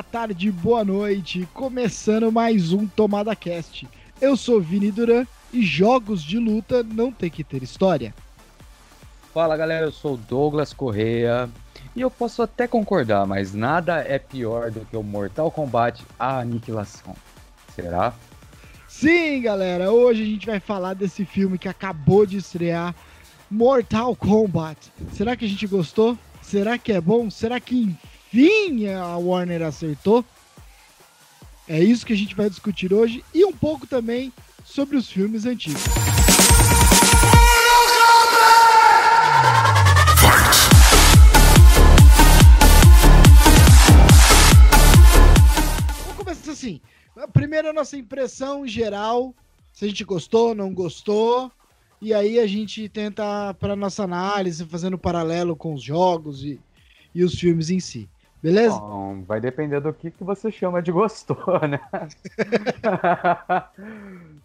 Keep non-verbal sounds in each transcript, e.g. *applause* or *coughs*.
boa tarde, boa noite. Começando mais um Tomada Cast. Eu sou Vini Duran e jogos de luta não tem que ter história. Fala galera, eu sou Douglas Correia e eu posso até concordar, mas nada é pior do que o Mortal Kombat A Aniquilação. Será? Sim, galera, hoje a gente vai falar desse filme que acabou de estrear, Mortal Kombat. Será que a gente gostou? Será que é bom? Será que enfim a Warner acertou? É isso que a gente vai discutir hoje e um pouco também sobre os filmes antigos. Vamos começar assim. Primeiro a nossa impressão geral, se a gente gostou, não gostou, e aí a gente tenta para nossa análise, fazendo paralelo com os jogos e, e os filmes em si. Beleza? Bom, vai depender do que, que você chama de gostou, né? *laughs*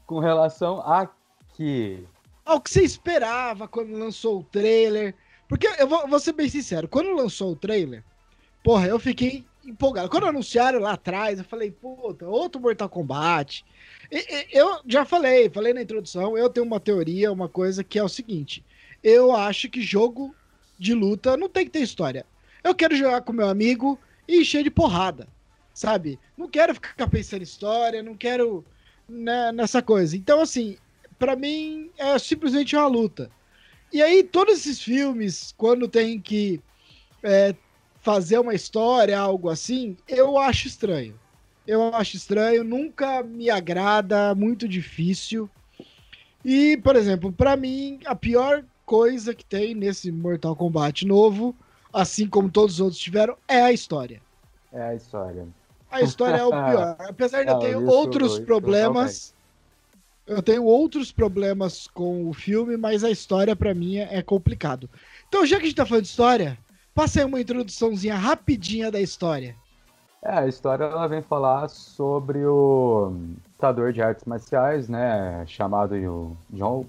Com relação a que? Ao que você esperava quando lançou o trailer. Porque eu vou, vou ser bem sincero, quando lançou o trailer, porra, eu fiquei empolgado. Quando anunciaram lá atrás, eu falei, puta, outro Mortal Kombat. E, e, eu já falei, falei na introdução, eu tenho uma teoria, uma coisa que é o seguinte: eu acho que jogo de luta não tem que ter história. Eu quero jogar com meu amigo e encher de porrada, sabe? Não quero ficar pensando em história, não quero né, nessa coisa. Então, assim, para mim é simplesmente uma luta. E aí, todos esses filmes, quando tem que é, fazer uma história, algo assim, eu acho estranho. Eu acho estranho, nunca me agrada, muito difícil. E, por exemplo, para mim, a pior coisa que tem nesse Mortal Kombat novo assim como todos os outros tiveram, é a história. É a história. A história é o *laughs* pior. Apesar de eu ter outros isso, problemas. Eu tenho outros problemas com o filme, mas a história para mim é complicado. Então, já que a gente tá falando de história, passa aí uma introduçãozinha rapidinha da história. É, a história ela vem falar sobre o lutador de artes marciais, né, chamado John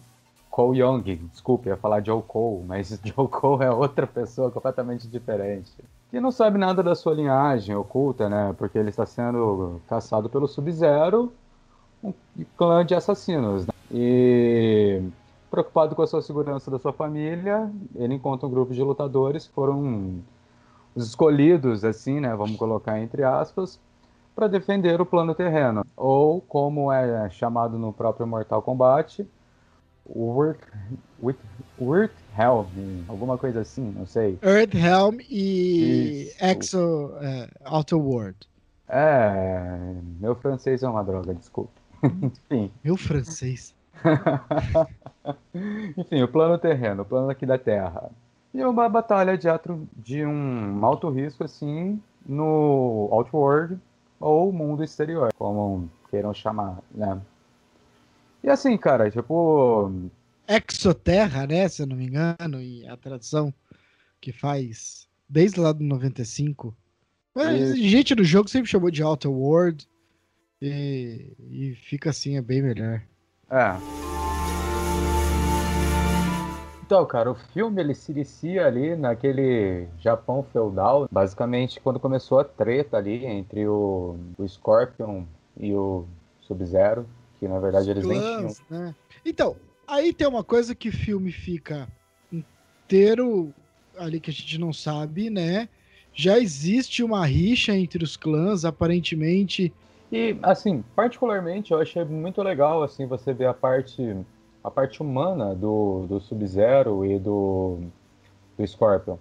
Cole Young, desculpe, ia falar Joe Cole, mas *laughs* Joe Cole é outra pessoa completamente diferente. Que não sabe nada da sua linhagem oculta, né? Porque ele está sendo caçado pelo Sub-Zero, um clã de assassinos. Né? E preocupado com a sua segurança da sua família, ele encontra um grupo de lutadores que foram os escolhidos, assim, né? Vamos colocar entre aspas, para defender o plano terreno. Ou, como é chamado no próprio Mortal Kombat, Work, with, Helm, alguma coisa assim, não sei. Helm e Isso. Exo uh, Outer World. É, meu francês é uma droga, desculpe. *laughs* Enfim. Meu francês. *laughs* Enfim, o plano terreno, o plano aqui da Terra. E uma batalha de, atro, de um alto risco, assim, no Outworld ou mundo exterior, como queiram chamar, né? E assim, cara, tipo. Exoterra, né? Se eu não me engano, e a tradução que faz desde lá do 95. Mas e... gente do jogo sempre chamou de Outer World. E, e fica assim, é bem melhor. É. Então, cara, o filme ele se inicia ali naquele Japão feudal, basicamente quando começou a treta ali entre o, o Scorpion e o Sub-Zero que na verdade eles nem tinham. Né? Então, aí tem uma coisa que o filme fica inteiro ali que a gente não sabe, né? Já existe uma rixa entre os clãs, aparentemente. E, assim, particularmente eu achei muito legal, assim, você ver a parte, a parte humana do, do Sub-Zero e do, do Scorpion.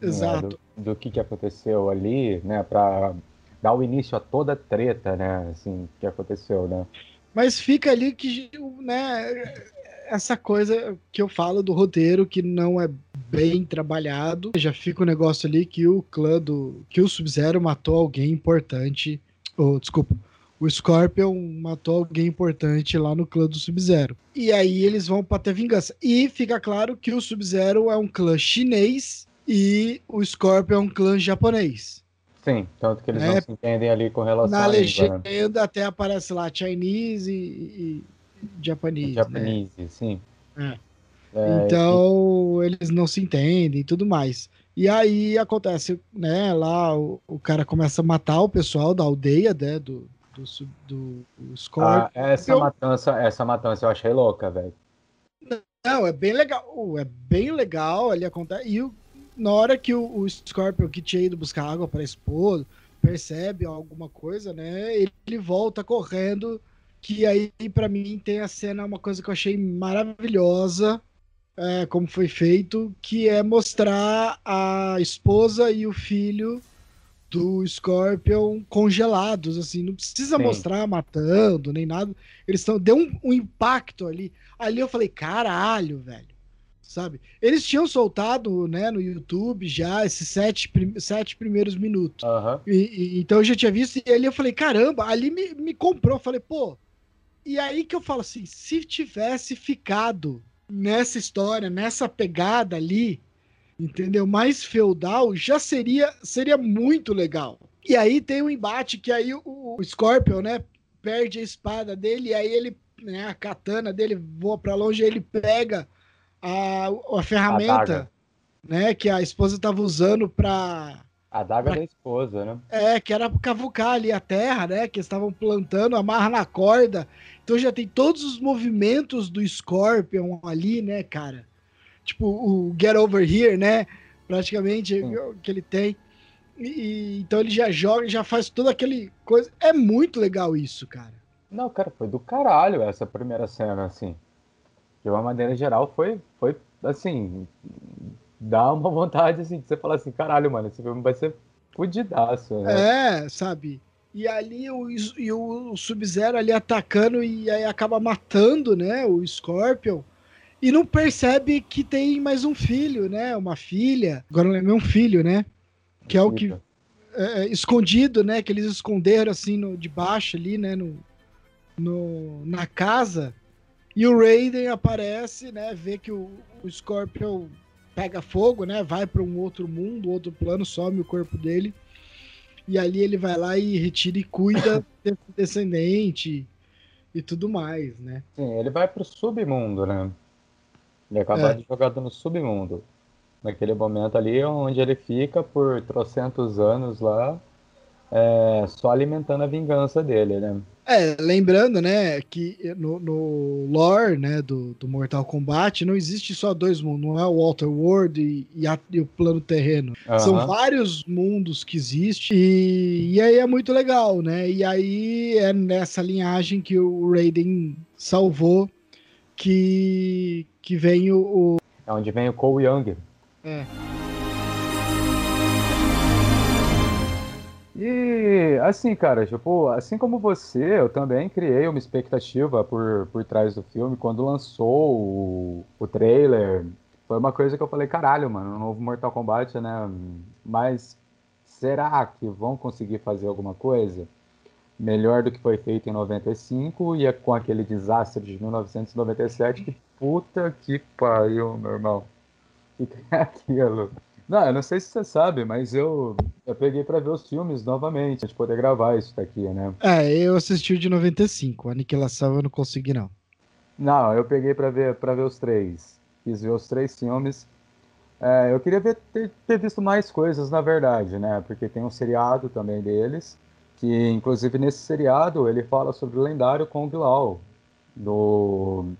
Né? Exato. Né? Do, do, que, que aconteceu ali, né? Pra dar o início a toda a treta, né? Assim, que aconteceu, né? Mas fica ali que, né, essa coisa que eu falo do roteiro que não é bem trabalhado. Já fica o um negócio ali que o clã do. que o Sub-Zero matou alguém importante. Oh, desculpa. O Scorpion matou alguém importante lá no clã do Sub-Zero. E aí eles vão para ter vingança. E fica claro que o Sub-Zero é um clã chinês e o Scorpion é um clã japonês. Sim, tanto que eles é, não se entendem ali com relação Na legenda língua, até aparece lá Chinese e, e Japanese. Japanese, né? sim. É. É, então, eles não se entendem e tudo mais. E aí acontece, né, lá o, o cara começa a matar o pessoal da aldeia, né, do, do, do, do Scorpion. Ah, essa matança, essa matança eu achei louca, velho. Não, é bem legal, é bem legal, ali acontece, e o, na hora que o, o Scorpion, que tinha ido buscar água para a esposa, percebe alguma coisa, né, ele volta correndo, que aí para mim tem a cena, uma coisa que eu achei maravilhosa, é, como foi feito, que é mostrar a esposa e o filho do Scorpion congelados, assim, não precisa Sim. mostrar matando nem nada. Eles estão deu um, um, impacto ali. Ali eu falei, caralho, velho. Sabe? Eles tinham soltado, né, no YouTube já esses sete, prim sete primeiros minutos. Uhum. E, e, então eu já tinha visto e ali eu falei, caramba, ali me, me comprou. Eu falei, pô. E aí que eu falo assim, se tivesse ficado nessa história, nessa pegada ali, entendeu? Mais feudal, já seria seria muito legal. E aí tem um embate que aí o, o Scorpion, né, perde a espada dele e aí ele, né, a katana dele voa para longe, ele pega a, a ferramenta, a né, que a esposa estava usando para a daga pra... da esposa, né? É, que era cavucar ali a terra, né? Que estavam plantando, amarra na corda. Então já tem todos os movimentos do Scorpion ali, né, cara? Tipo, o Get Over Here, né? Praticamente, Sim. que ele tem. E, então ele já joga, já faz toda aquele coisa. É muito legal isso, cara. Não, cara, foi do caralho essa primeira cena, assim. De uma maneira geral, foi, foi assim, dá uma *laughs* vontade assim, de você falar assim, caralho, mano, esse filme vai ser fudidaço, né? É, sabe? E ali o, e o Sub-Zero ali atacando e aí acaba matando, né, o Scorpion. E não percebe que tem mais um filho, né? Uma filha. Agora não lembro, um filho, né? Que é o que. É, é, escondido, né? Que eles esconderam assim no, debaixo ali, né? No, no, na casa. E o Raiden aparece, né? Vê que o, o Scorpion pega fogo, né? Vai para um outro mundo, outro plano, some o corpo dele. E ali ele vai lá e retira e cuida *coughs* desse descendente e tudo mais, né? Sim, ele vai pro submundo, né? Ele acaba é. de jogado no submundo. Naquele momento ali onde ele fica por trocentos anos lá, é, só alimentando a vingança dele, né? É, lembrando, né, que no, no lore, né, do, do, Mortal Kombat, não existe só dois mundos, não é o Walter World e, e, a, e o plano terreno. Uhum. São vários mundos que existem e, e aí é muito legal, né? E aí é nessa linhagem que o Raiden salvou que, que vem o, o... É onde vem o Cole Young. É. E assim, cara, tipo, assim como você, eu também criei uma expectativa por, por trás do filme. Quando lançou o, o trailer, foi uma coisa que eu falei, caralho, mano, o novo Mortal Kombat, né? Mas será que vão conseguir fazer alguma coisa melhor do que foi feito em 95 e é com aquele desastre de 1997? Que puta que pariu, meu irmão. *laughs* O que é aquilo? Não, eu não sei se você sabe, mas eu, eu peguei para ver os filmes novamente, de poder gravar isso daqui, né? É, eu assisti o de 95, a Aniquilação eu não consegui não. Não, eu peguei para ver para ver os três. Quis ver os três filmes. É, eu queria ver, ter, ter, visto mais coisas, na verdade, né? Porque tem um seriado também deles, que inclusive nesse seriado ele fala sobre o lendário Kong Lao, do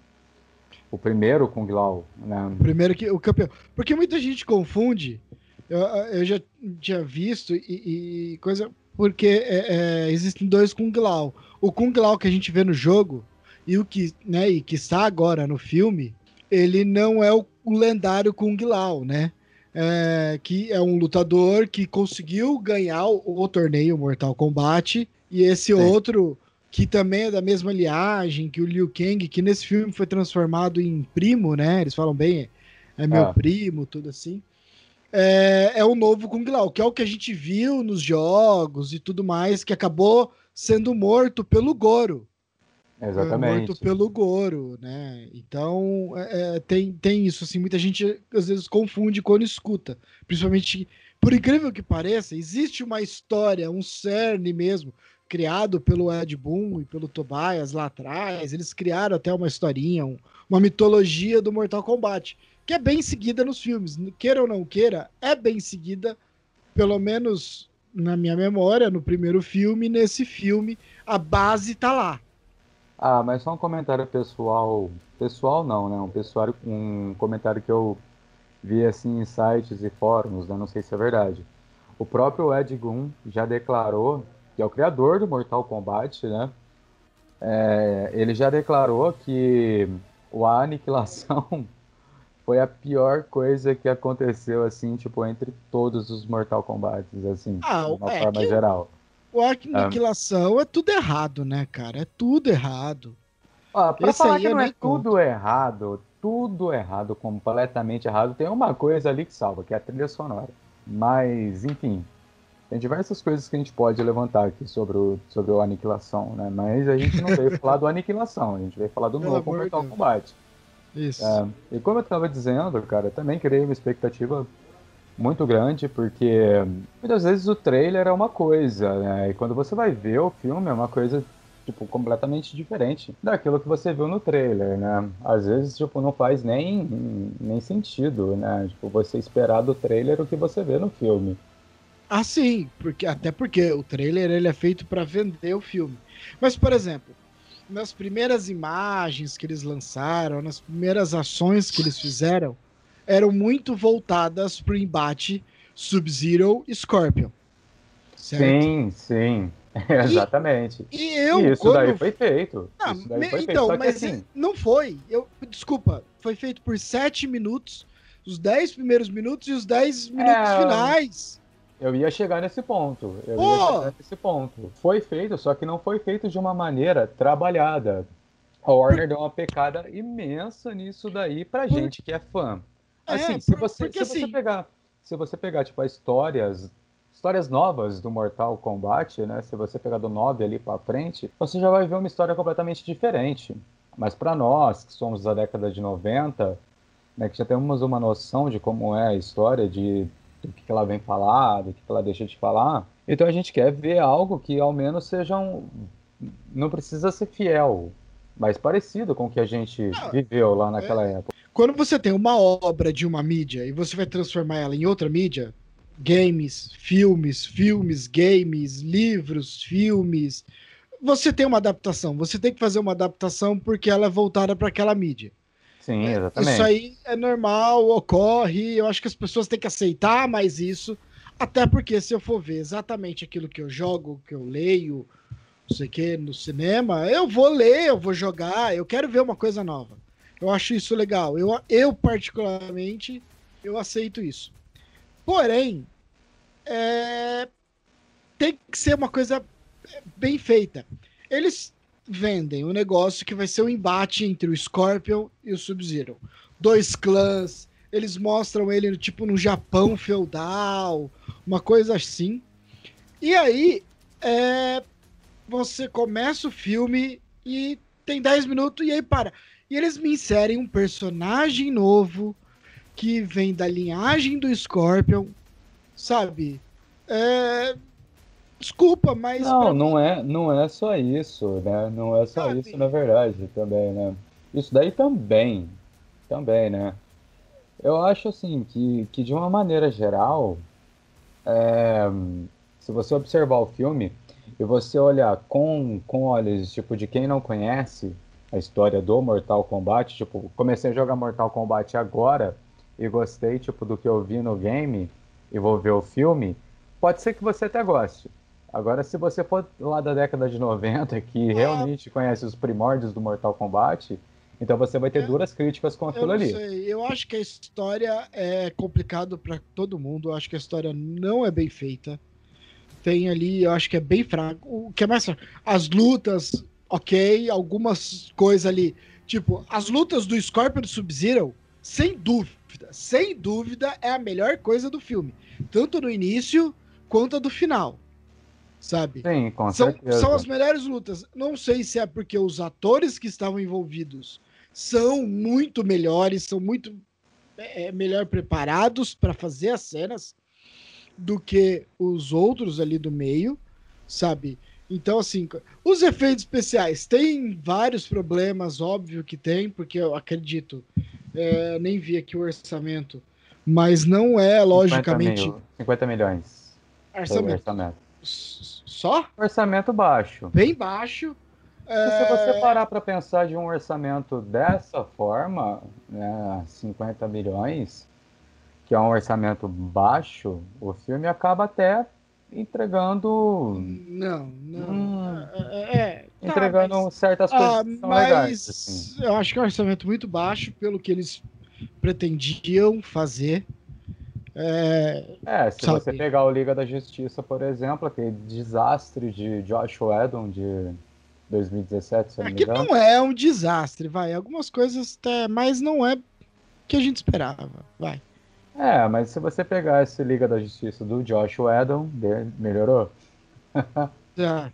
o primeiro Kung Lao, né? O primeiro que o campeão. Porque muita gente confunde. Eu, eu já tinha visto e, e coisa. Porque é, é, existem dois Kung Lao. O Kung Lao que a gente vê no jogo e o que, né, e que está agora no filme, ele não é o, o lendário Kung Lao, né? É, que é um lutador que conseguiu ganhar o, o torneio Mortal Kombat e esse Sim. outro que também é da mesma liagem que o Liu Kang, que nesse filme foi transformado em primo, né? Eles falam bem, é meu ah. primo, tudo assim. É, é o novo Kung Lao, que é o que a gente viu nos jogos e tudo mais, que acabou sendo morto pelo Goro. Exatamente. Morto pelo Goro, né? Então, é, é, tem, tem isso, assim, muita gente às vezes confunde quando escuta. Principalmente, por incrível que pareça, existe uma história, um cerne mesmo, criado pelo Ed Boon e pelo Tobias lá atrás. Eles criaram até uma historinha, um, uma mitologia do Mortal Kombat, que é bem seguida nos filmes. Queira ou não queira, é bem seguida, pelo menos na minha memória, no primeiro filme, nesse filme, a base tá lá. Ah, mas só um comentário pessoal. Pessoal não, né? Um, pessoal, um comentário que eu vi assim em sites e fóruns, né? não sei se é verdade. O próprio Ed Boon já declarou, que é o criador do Mortal Kombat, né? É, ele já declarou que a aniquilação *laughs* foi a pior coisa que aconteceu, assim, tipo, entre todos os Mortal Kombat, assim, ah, de uma é forma geral. O Aniquilação é. é tudo errado, né, cara? É tudo errado. Ó, pra Esse falar que não é tudo errado, tudo errado, completamente errado, tem uma coisa ali que salva, que é a trilha sonora. Mas, enfim, tem diversas coisas que a gente pode levantar aqui sobre o, sobre o Aniquilação, né? Mas a gente não veio falar do Aniquilação, a gente veio falar do Pelo novo Mortal Kombat. Isso. É, e como eu estava dizendo, cara, também criei uma expectativa muito grande, porque muitas vezes o trailer é uma coisa, né? E quando você vai ver o filme é uma coisa tipo completamente diferente daquilo que você viu no trailer, né? Às vezes tipo não faz nem nem sentido, né? Tipo você esperar do trailer o que você vê no filme. Ah, sim, porque até porque o trailer ele é feito para vender o filme. Mas por exemplo, nas primeiras imagens que eles lançaram, nas primeiras ações que eles fizeram, eram muito voltadas para o embate Sub-Zero e Scorpion. Certo? Sim, sim. *laughs* Exatamente. E, e eu. E isso quando... daí foi feito. Não, isso daí foi então, feito. mas assim... não foi. Eu, desculpa, foi feito por sete minutos, os dez primeiros minutos e os dez minutos é... finais. Eu ia chegar nesse ponto. Eu oh! ia chegar nesse ponto. Foi feito, só que não foi feito de uma maneira trabalhada. A Warner deu uma pecada imensa nisso daí pra gente que é fã. É, assim, é, se, você, porque, se assim... você pegar, se você pegar tipo as histórias, histórias novas do Mortal Kombat, né? Se você pegar do 9 ali para frente, você já vai ver uma história completamente diferente. Mas para nós, que somos da década de 90, né, que já temos uma noção de como é a história de do que ela vem falar, do que ela deixa de falar. Então a gente quer ver algo que ao menos seja um. Não precisa ser fiel, mas parecido com o que a gente não, viveu lá naquela é... época. Quando você tem uma obra de uma mídia e você vai transformar ela em outra mídia, games, filmes, filmes, games, livros, filmes, você tem uma adaptação. Você tem que fazer uma adaptação porque ela é voltada para aquela mídia. Sim, é, exatamente. Isso aí é normal, ocorre. Eu acho que as pessoas têm que aceitar mais isso. Até porque, se eu for ver exatamente aquilo que eu jogo, que eu leio, não sei o que, no cinema, eu vou ler, eu vou jogar, eu quero ver uma coisa nova. Eu acho isso legal. Eu, eu particularmente, eu aceito isso. Porém, é... tem que ser uma coisa bem feita. Eles vendem o um negócio que vai ser o um embate entre o Scorpion e o Sub-Zero. Dois clãs, eles mostram ele tipo no Japão feudal, uma coisa assim. E aí, é, você começa o filme e tem 10 minutos e aí para. E eles me inserem um personagem novo que vem da linhagem do Scorpion, sabe? É, Desculpa, mas. Não, não é, não é só isso, né? Não é só ah, isso, na verdade, também, né? Isso daí também. Também, né? Eu acho assim que, que de uma maneira geral, é, se você observar o filme e você olhar com, com olhos tipo de quem não conhece a história do Mortal Kombat, tipo, comecei a jogar Mortal Kombat agora e gostei tipo do que eu vi no game e vou ver o filme, pode ser que você até goste. Agora, se você for lá da década de 90, que realmente conhece os primórdios do Mortal Kombat, então você vai ter é, duras críticas com aquilo eu ali. Sei. Eu acho que a história é complicado para todo mundo. Eu acho que a história não é bem feita. Tem ali, eu acho que é bem fraco. O que é mais as lutas, ok, algumas coisas ali, tipo as lutas do Scorpion do Sub-Zero, sem dúvida, sem dúvida é a melhor coisa do filme, tanto no início quanto do final sabe? Sim, com são, certeza. São as melhores lutas. Não sei se é porque os atores que estavam envolvidos são muito melhores, são muito é, melhor preparados para fazer as cenas do que os outros ali do meio, sabe? Então, assim, os efeitos especiais tem vários problemas, óbvio que tem, porque eu acredito, é, nem vi aqui o orçamento, mas não é logicamente. 50, mil, 50 milhões. Orçamento. orçamento. Só? Orçamento baixo. Bem baixo. É... Se você parar para pensar de um orçamento dessa forma, né, 50 milhões, que é um orçamento baixo, o filme acaba até entregando. Não, não. Hum, é, é tá, entregando mas, certas coisas ah, que são mas legais. Assim. Eu acho que é um orçamento muito baixo pelo que eles pretendiam fazer. É, é se sabe? você pegar o Liga da Justiça, por exemplo, aquele desastre de Josh Whedon de 2017, se eu não me engano. não é um desastre, vai. Algumas coisas, até, mas não é que a gente esperava, vai. É, mas se você pegar esse Liga da Justiça do Josh Whedon, melhorou. *laughs* é.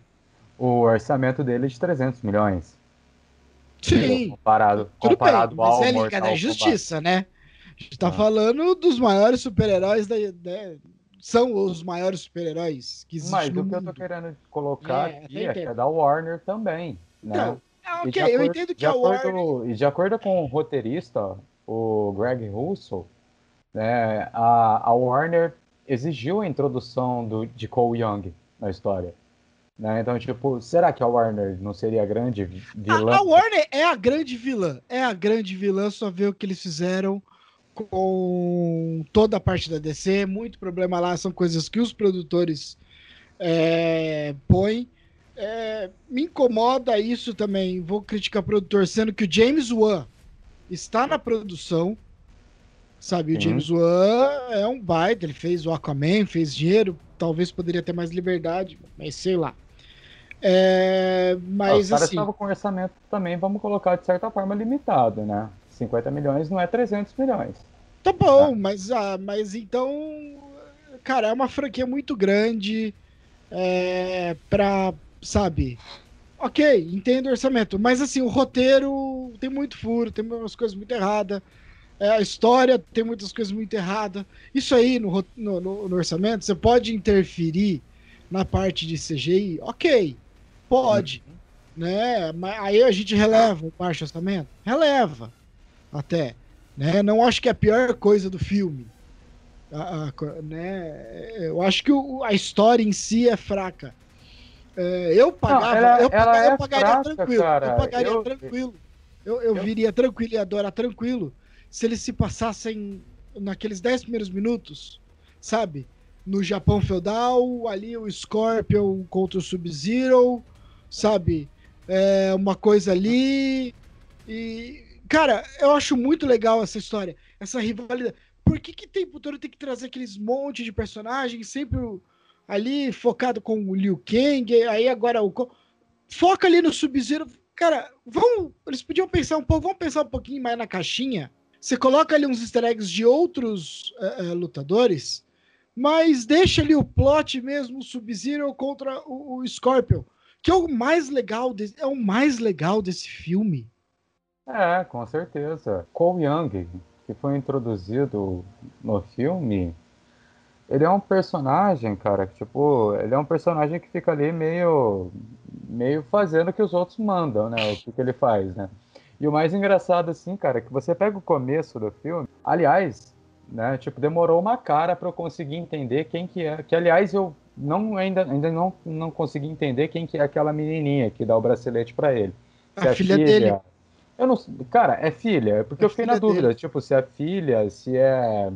O orçamento dele é de 300 milhões. Sim. Comparado, Tudo comparado bem, mas é Liga da Justiça, né? A gente tá ah. falando dos maiores super-heróis da, da, São os maiores super-heróis que existem. Mas o que mundo. eu tô querendo colocar é, aqui é que é da Warner também. Né? Não, ah, ok, eu entendo que a Warner. E de acordo com o roteirista, o Greg Russell, né, a, a Warner exigiu a introdução do, de Cole Young na história. Né? Então, tipo, será que a Warner não seria a grande vilã? A, a, Warner é a grande vilã. É a grande vilã, só ver o que eles fizeram com toda a parte da DC. Muito problema lá, são coisas que os produtores é, põem. É, me incomoda isso também. Vou criticar o produtor, sendo que o James Wan está na produção. Sabe, Sim. o James Wan é um baita, ele fez o Aquaman, fez dinheiro, talvez poderia ter mais liberdade, mas sei lá. É, mas Os caras assim, estavam com orçamento também, vamos colocar de certa forma limitado, né? 50 milhões não é 300 milhões. Tá bom, tá. mas, ah, mas então, cara, é uma franquia muito grande é, pra, sabe? Ok, entendo o orçamento, mas assim, o roteiro tem muito furo, tem umas coisas muito erradas. É, a história tem muitas coisas muito erradas. Isso aí no, no, no, orçamento, você pode interferir na parte de CGI? Ok, pode. Uhum. Né? Mas aí a gente releva o baixo orçamento? Releva, até. Né? Não acho que é a pior coisa do filme. A, a, né? Eu acho que o, a história em si é fraca. É, eu pagava, não, ela, eu, pagaria, é eu pagaria fraca, tranquilo. Cara. Eu pagaria eu, tranquilo. Eu, eu, eu viria tranquilo e adorar tranquilo se eles se passassem naqueles 10 primeiros minutos, sabe? No Japão feudal, ali o Scorpion contra o Sub-Zero, sabe? É uma coisa ali. E, cara, eu acho muito legal essa história, essa rivalidade. Por que, que tem todo tem que trazer aqueles monte de personagens sempre ali focado com o Liu Kang, aí agora o foca ali no Sub-Zero. Cara, vamos, eles podiam pensar um pouco, vamos pensar um pouquinho mais na caixinha você coloca ali uns easter eggs de outros uh, uh, lutadores, mas deixa ali o plot mesmo, o Sub-Zero contra o, o, Scorpion, que é o mais legal, de, é o mais legal desse filme. É, com certeza. Cole Young, que foi introduzido no filme, ele é um personagem, cara, que, tipo, ele é um personagem que fica ali meio meio fazendo o que os outros mandam, né? O que, que ele faz, né? E o mais engraçado, assim, cara, é que você pega o começo do filme. Aliás, né? Tipo, demorou uma cara para eu conseguir entender quem que é. Que, aliás, eu não ainda, ainda não, não consegui entender quem que é aquela menininha que dá o bracelete para ele. A é filha, filha dele. Eu não, cara, é filha, porque é eu fiquei na dúvida, dele. tipo, se é filha, se é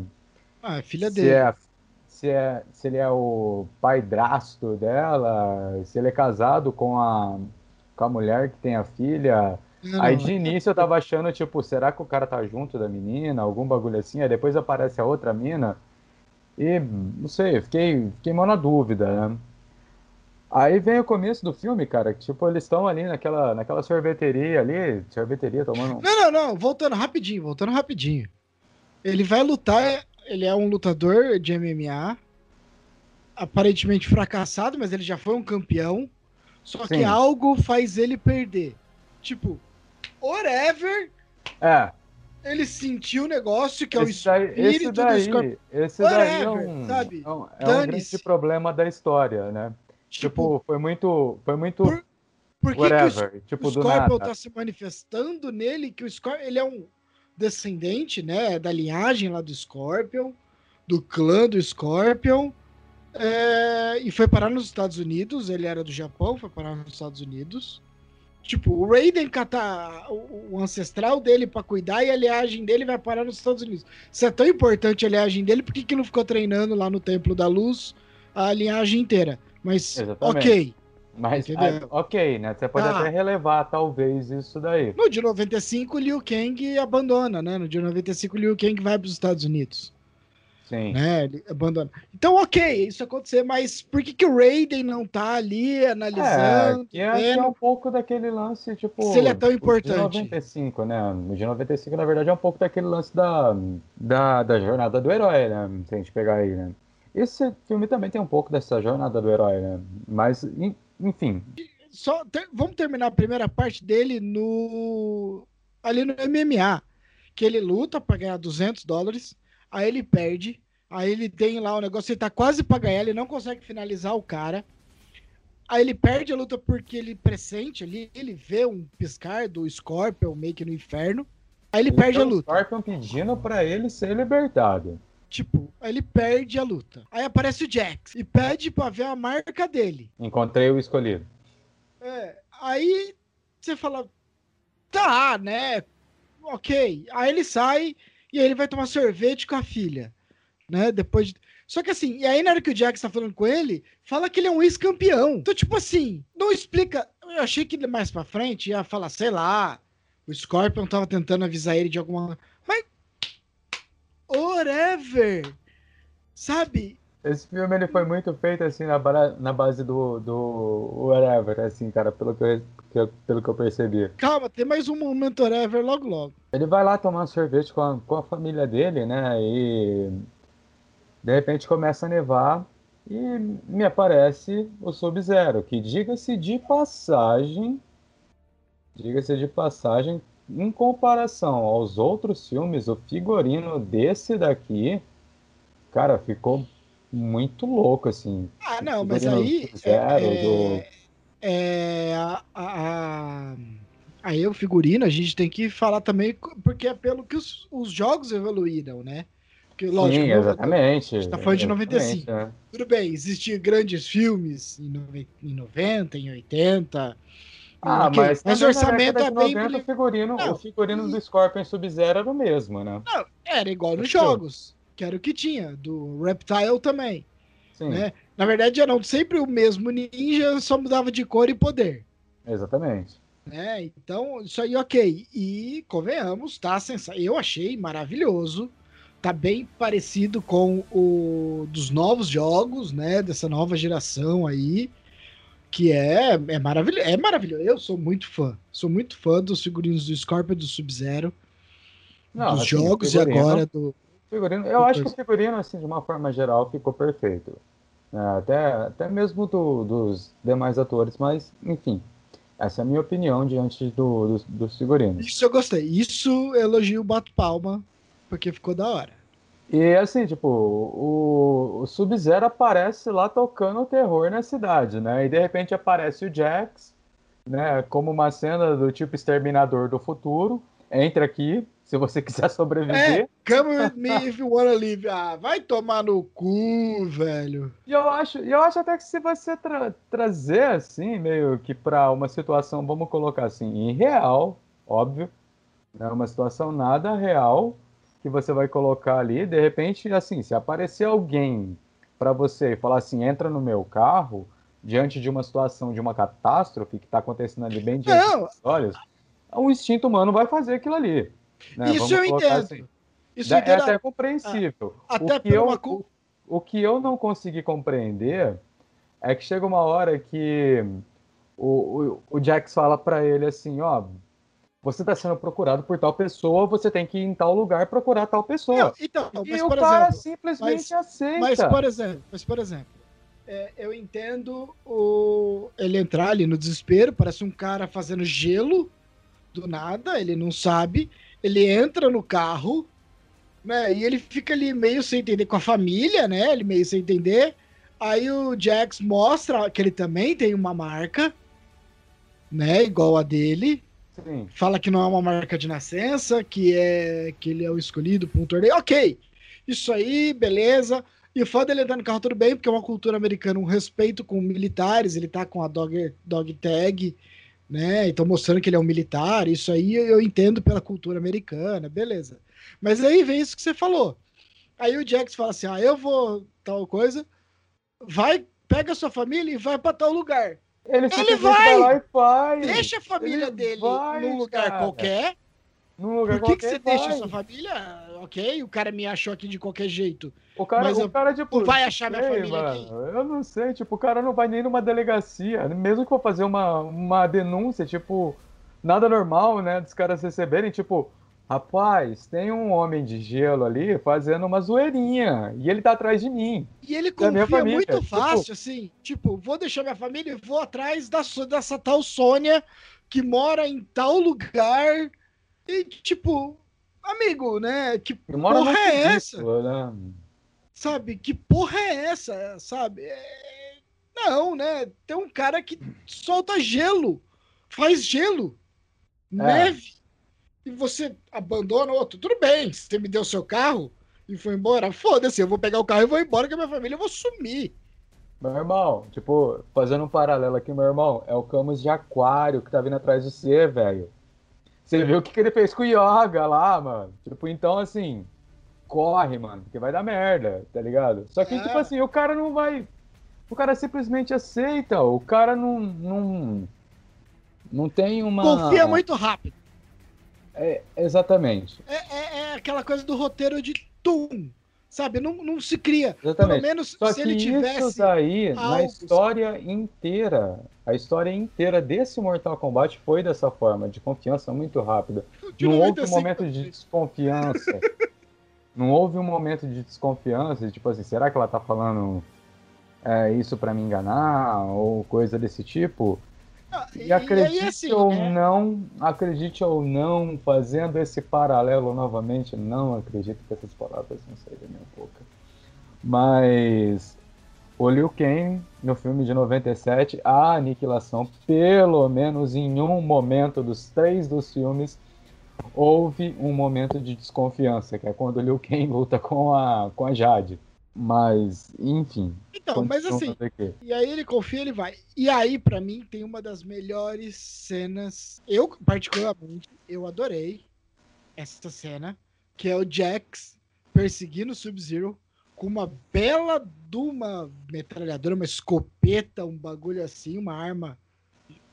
Ah, é filha se dele. É, se é se ele é o pai drasto dela, se ele é casado com a com a mulher que tem a filha, não, aí de início eu tava achando, tipo, será que o cara tá junto da menina? Algum bagulho assim? Aí depois aparece a outra mina. E não sei, fiquei, fiquei mal na dúvida, né? Aí vem o começo do filme, cara, que tipo, eles estão ali naquela, naquela sorveteria ali, sorveteria tomando. Não, não, não, voltando rapidinho, voltando rapidinho. Ele vai lutar, ele é um lutador de MMA, aparentemente fracassado, mas ele já foi um campeão. Só Sim. que algo faz ele perder. Tipo, whatever. É. Ele sentiu o negócio que é o espírito esse daí, do Scorpion. Esse daí é um, sabe? É um, é um grande problema da história, né? Tipo, foi muito. Foi muito. Por- Por que, que o, whatever. o tipo, do Scorpion tá se manifestando nele? Que o Scorpion, ele é um descendente, né, da linhagem lá do Scorpion, do clã do Scorpion, é, e foi parar nos Estados Unidos. Ele era do Japão, foi parar nos Estados Unidos. Tipo, o Raiden catar o, o ancestral dele pra cuidar e a linhagem dele vai parar nos Estados Unidos. Se é tão importante a linhagem dele, por que, que não ficou treinando lá no Templo da Luz a linhagem inteira? Mas, Exatamente. ok. Mas, ah, ok, né? Você pode Ah. até relevar, talvez, isso daí. No de 95, Liu Kang abandona, né? No de 95, Liu Kang vai para os Estados Unidos, Sim. né? Ele abandona. Então, ok, isso acontecer, mas por que, que o Raiden não tá ali É, analisando, é, que é vendo um pouco daquele lance, tipo. se ele é tão o importante? De 95, né? O de 95, na verdade, é um pouco daquele lance da, da, da jornada do herói, né? Se a gente pegar aí, né? Esse filme também tem um pouco dessa jornada do herói, né? Mas, en- enfim. Só ter- vamos terminar a primeira parte dele no ali no MMA, que ele luta para ganhar 200 dólares, aí ele perde, aí ele tem lá o negócio, ele tá quase para ganhar, ele não consegue finalizar o cara. Aí ele perde a luta porque ele pressente ali, ele vê um piscar do Scorpion meio que no inferno. Aí ele perde a Então, o luta. Scorpion pedindo pra ele ser libertado. Tipo, ele perde a luta. Aí aparece o Jax e pede pra ver a marca dele. Encontrei o escolhido. É, aí você fala, tá, né? Ok. Aí ele sai e aí ele vai tomar sorvete com a filha, né? Depois de... Só que assim, e aí na hora que o Jax tá falando com ele, fala que ele é um ex-campeão. Então, tipo assim, não explica. Eu achei que mais pra frente ia falar, sei lá, o Scorpion tava tentando avisar ele de alguma. Whatever! Sabe? Esse filme ele foi muito feito assim na, na base do, do whatever, assim, cara, pelo que, eu, que eu- pelo que eu percebi. Calma, tem mais um momento whatever logo logo. Ele vai lá tomar um sorvete com a, com a família dele, né? E de repente começa a nevar e me aparece o Sub-Zero, que diga-se de passagem, diga-se de passagem, em comparação aos outros filmes, o figurino desse daqui, cara, ficou muito louco, assim. Ah, não, mas aí. Zero, é, do- é, a, a- a- aí o figurino a gente tem que falar também, porque é pelo que os, os jogos evoluíram, né? Porque, lógico, Sim, exatamente. a gente tá falando de exatamente, 95. né? tudo bem, existiam grandes filmes em 90, em 80. Ah, ok, mas, mas o orçamento é bem. 90, o figurino, Não, o figurino do Scorpion Sub-Zero era o mesmo, né? Não, era igual nos jogos, que era o que tinha, do Reptile também. Sim, Né? Na verdade, eram sempre o mesmo ninja, só mudava de cor e poder. exatamente. né? Então, isso aí, ok. E convenhamos, tá sensa Eu achei maravilhoso. Tá bem parecido com o dos novos jogos, né? Dessa nova geração aí. Que é, é maravilhoso. É maravilhoso. Eu sou muito fã. Sou muito fã dos figurinos do Scorpion e do Sub-Zero. Dos assim, jogos e agora do. figurino- eu acho que o figurino, assim, de uma forma geral, ficou perfeito. É, até, até mesmo do- dos demais atores, mas, enfim. Essa é a minha opinião diante do, dos, dos figurinos. Isso eu gostei. Isso elogio, bato palma, porque ficou da hora. E assim, tipo, o, o Sub-Zero aparece lá tocando o terror na cidade, né? E de repente aparece o Jax, né? Como uma cena do tipo Exterminador do Futuro. Entra aqui, se você *laughs* quiser sobreviver. É, come with me if you wanna live. Ah, vai tomar no cu, velho. E eu acho, eu acho até que se você tra- trazer assim, meio que pra uma situação, vamos colocar assim, irreal, óbvio, né? Uma situação nada real que você vai colocar ali, de repente, assim, se aparecer alguém pra você e falar assim, entra no meu carro, diante de uma situação de uma catástrofe que tá acontecendo ali bem diante Não. dos olhos, o instinto humano vai fazer aquilo ali. né? Isso Vamos eu entendo. assim. Isso É eu entendo. até compreensível. até o, que eu, uma o, o que eu não consegui compreender é que chega uma hora que o, o, o Jax fala pra ele assim, ó, você tá sendo procurado por tal pessoa, você tem que ir em tal lugar procurar tal pessoa. Não, então, e mas o cara exemplo, simplesmente mas- aceita. Mas, por exemplo, mas, por exemplo é, eu entendo o, ele entrar ali no desespero, parece um cara fazendo gelo do nada, ele não sabe, ele entra no carro, né, e ele fica ali meio sem entender com a família, né, ele meio sem entender, Aí o Jax mostra que ele também tem uma marca, né? Igual a dele. Sim. Fala que não é uma marca de nascença, que é que ele é o escolhido para um torneio. Ok, isso aí, beleza. E o fato dele andar no carro tudo bem, porque é uma cultura americana, um respeito com militares, ele tá com a dog, dog tag, né? Então mostrando que ele é um militar, isso aí eu entendo pela cultura americana, beleza. Mas aí vem isso que você falou. Aí o Jax fala assim: ah, eu vou tal coisa, vai, pega a sua família e vai para tal lugar. Ele, ele vai. Deixa a família ele dele vai, num lugar cara. qualquer. Num lugar Por que, qualquer, que você vai. deixa a sua família? Ok, o cara me achou aqui de qualquer jeito. O cara, mas o cara tipo, vai achar minha família mano, aqui. Eu não sei, tipo, o cara não vai nem numa delegacia. Mesmo que for fazer uma, uma denúncia, tipo, nada normal, né? Dos caras receberem, tipo, Rapaz, tem um homem de gelo ali fazendo uma zoeirinha. E ele tá atrás de mim. E ele confia muito tipo, fácil, assim. Tipo, vou deixar minha família e vou atrás da, dessa tal Sônia que mora em tal lugar. E, tipo, amigo, né? Que porra é essa? Né? Sabe? Que porra é essa? Sabe? É... Não, né? Tem um cara que solta gelo. Faz gelo. É. Neve e você abandona o outro. Tudo bem, você me deu seu carro e foi embora. Foda-se, eu vou pegar o carro e vou embora com a minha família, eu vou sumir. Meu irmão, tipo, fazendo um paralelo aqui, meu irmão, é o Camus de Aquário que tá vindo atrás de você, velho. Você viu o que, que ele fez com o Yoga lá, mano? Tipo, então, assim, corre, mano, porque vai dar merda, tá ligado? Só que, é. tipo assim, o cara não vai. O cara simplesmente aceita, o cara não. Não, não tem uma. Confia muito rápido. É, exatamente. É, é, é, aquela coisa do roteiro de Tum. Sabe? Não, não se cria. Exatamente. Pelo menos Só se ele tivesse. Isso daí, algo... na história inteira, a história inteira desse Mortal Kombat foi dessa forma, de confiança muito rápida. Não houve um momento de desconfiança. *laughs* não houve um momento de desconfiança, de, tipo assim, será que ela tá falando é, isso para me enganar? Ou coisa desse tipo. E, e acredite aí, assim, ou né? não, acredite ou não, fazendo esse paralelo novamente, não acredito que essas palavras não sejam nem um pouco. Mas o Liu Kang, no filme de 97, a aniquilação, pelo menos em um momento dos três dos filmes, houve um momento de desconfiança, que é quando o Liu Kang luta com a, com a Jade. Mas, enfim. Então, mas assim. E aí ele confia, ele vai. E aí, para mim, tem uma das melhores cenas. Eu, particularmente, eu adorei essa cena. Que é o Jax perseguindo o Sub-Zero com uma bela de uma metralhadora, uma escopeta, um bagulho assim, uma arma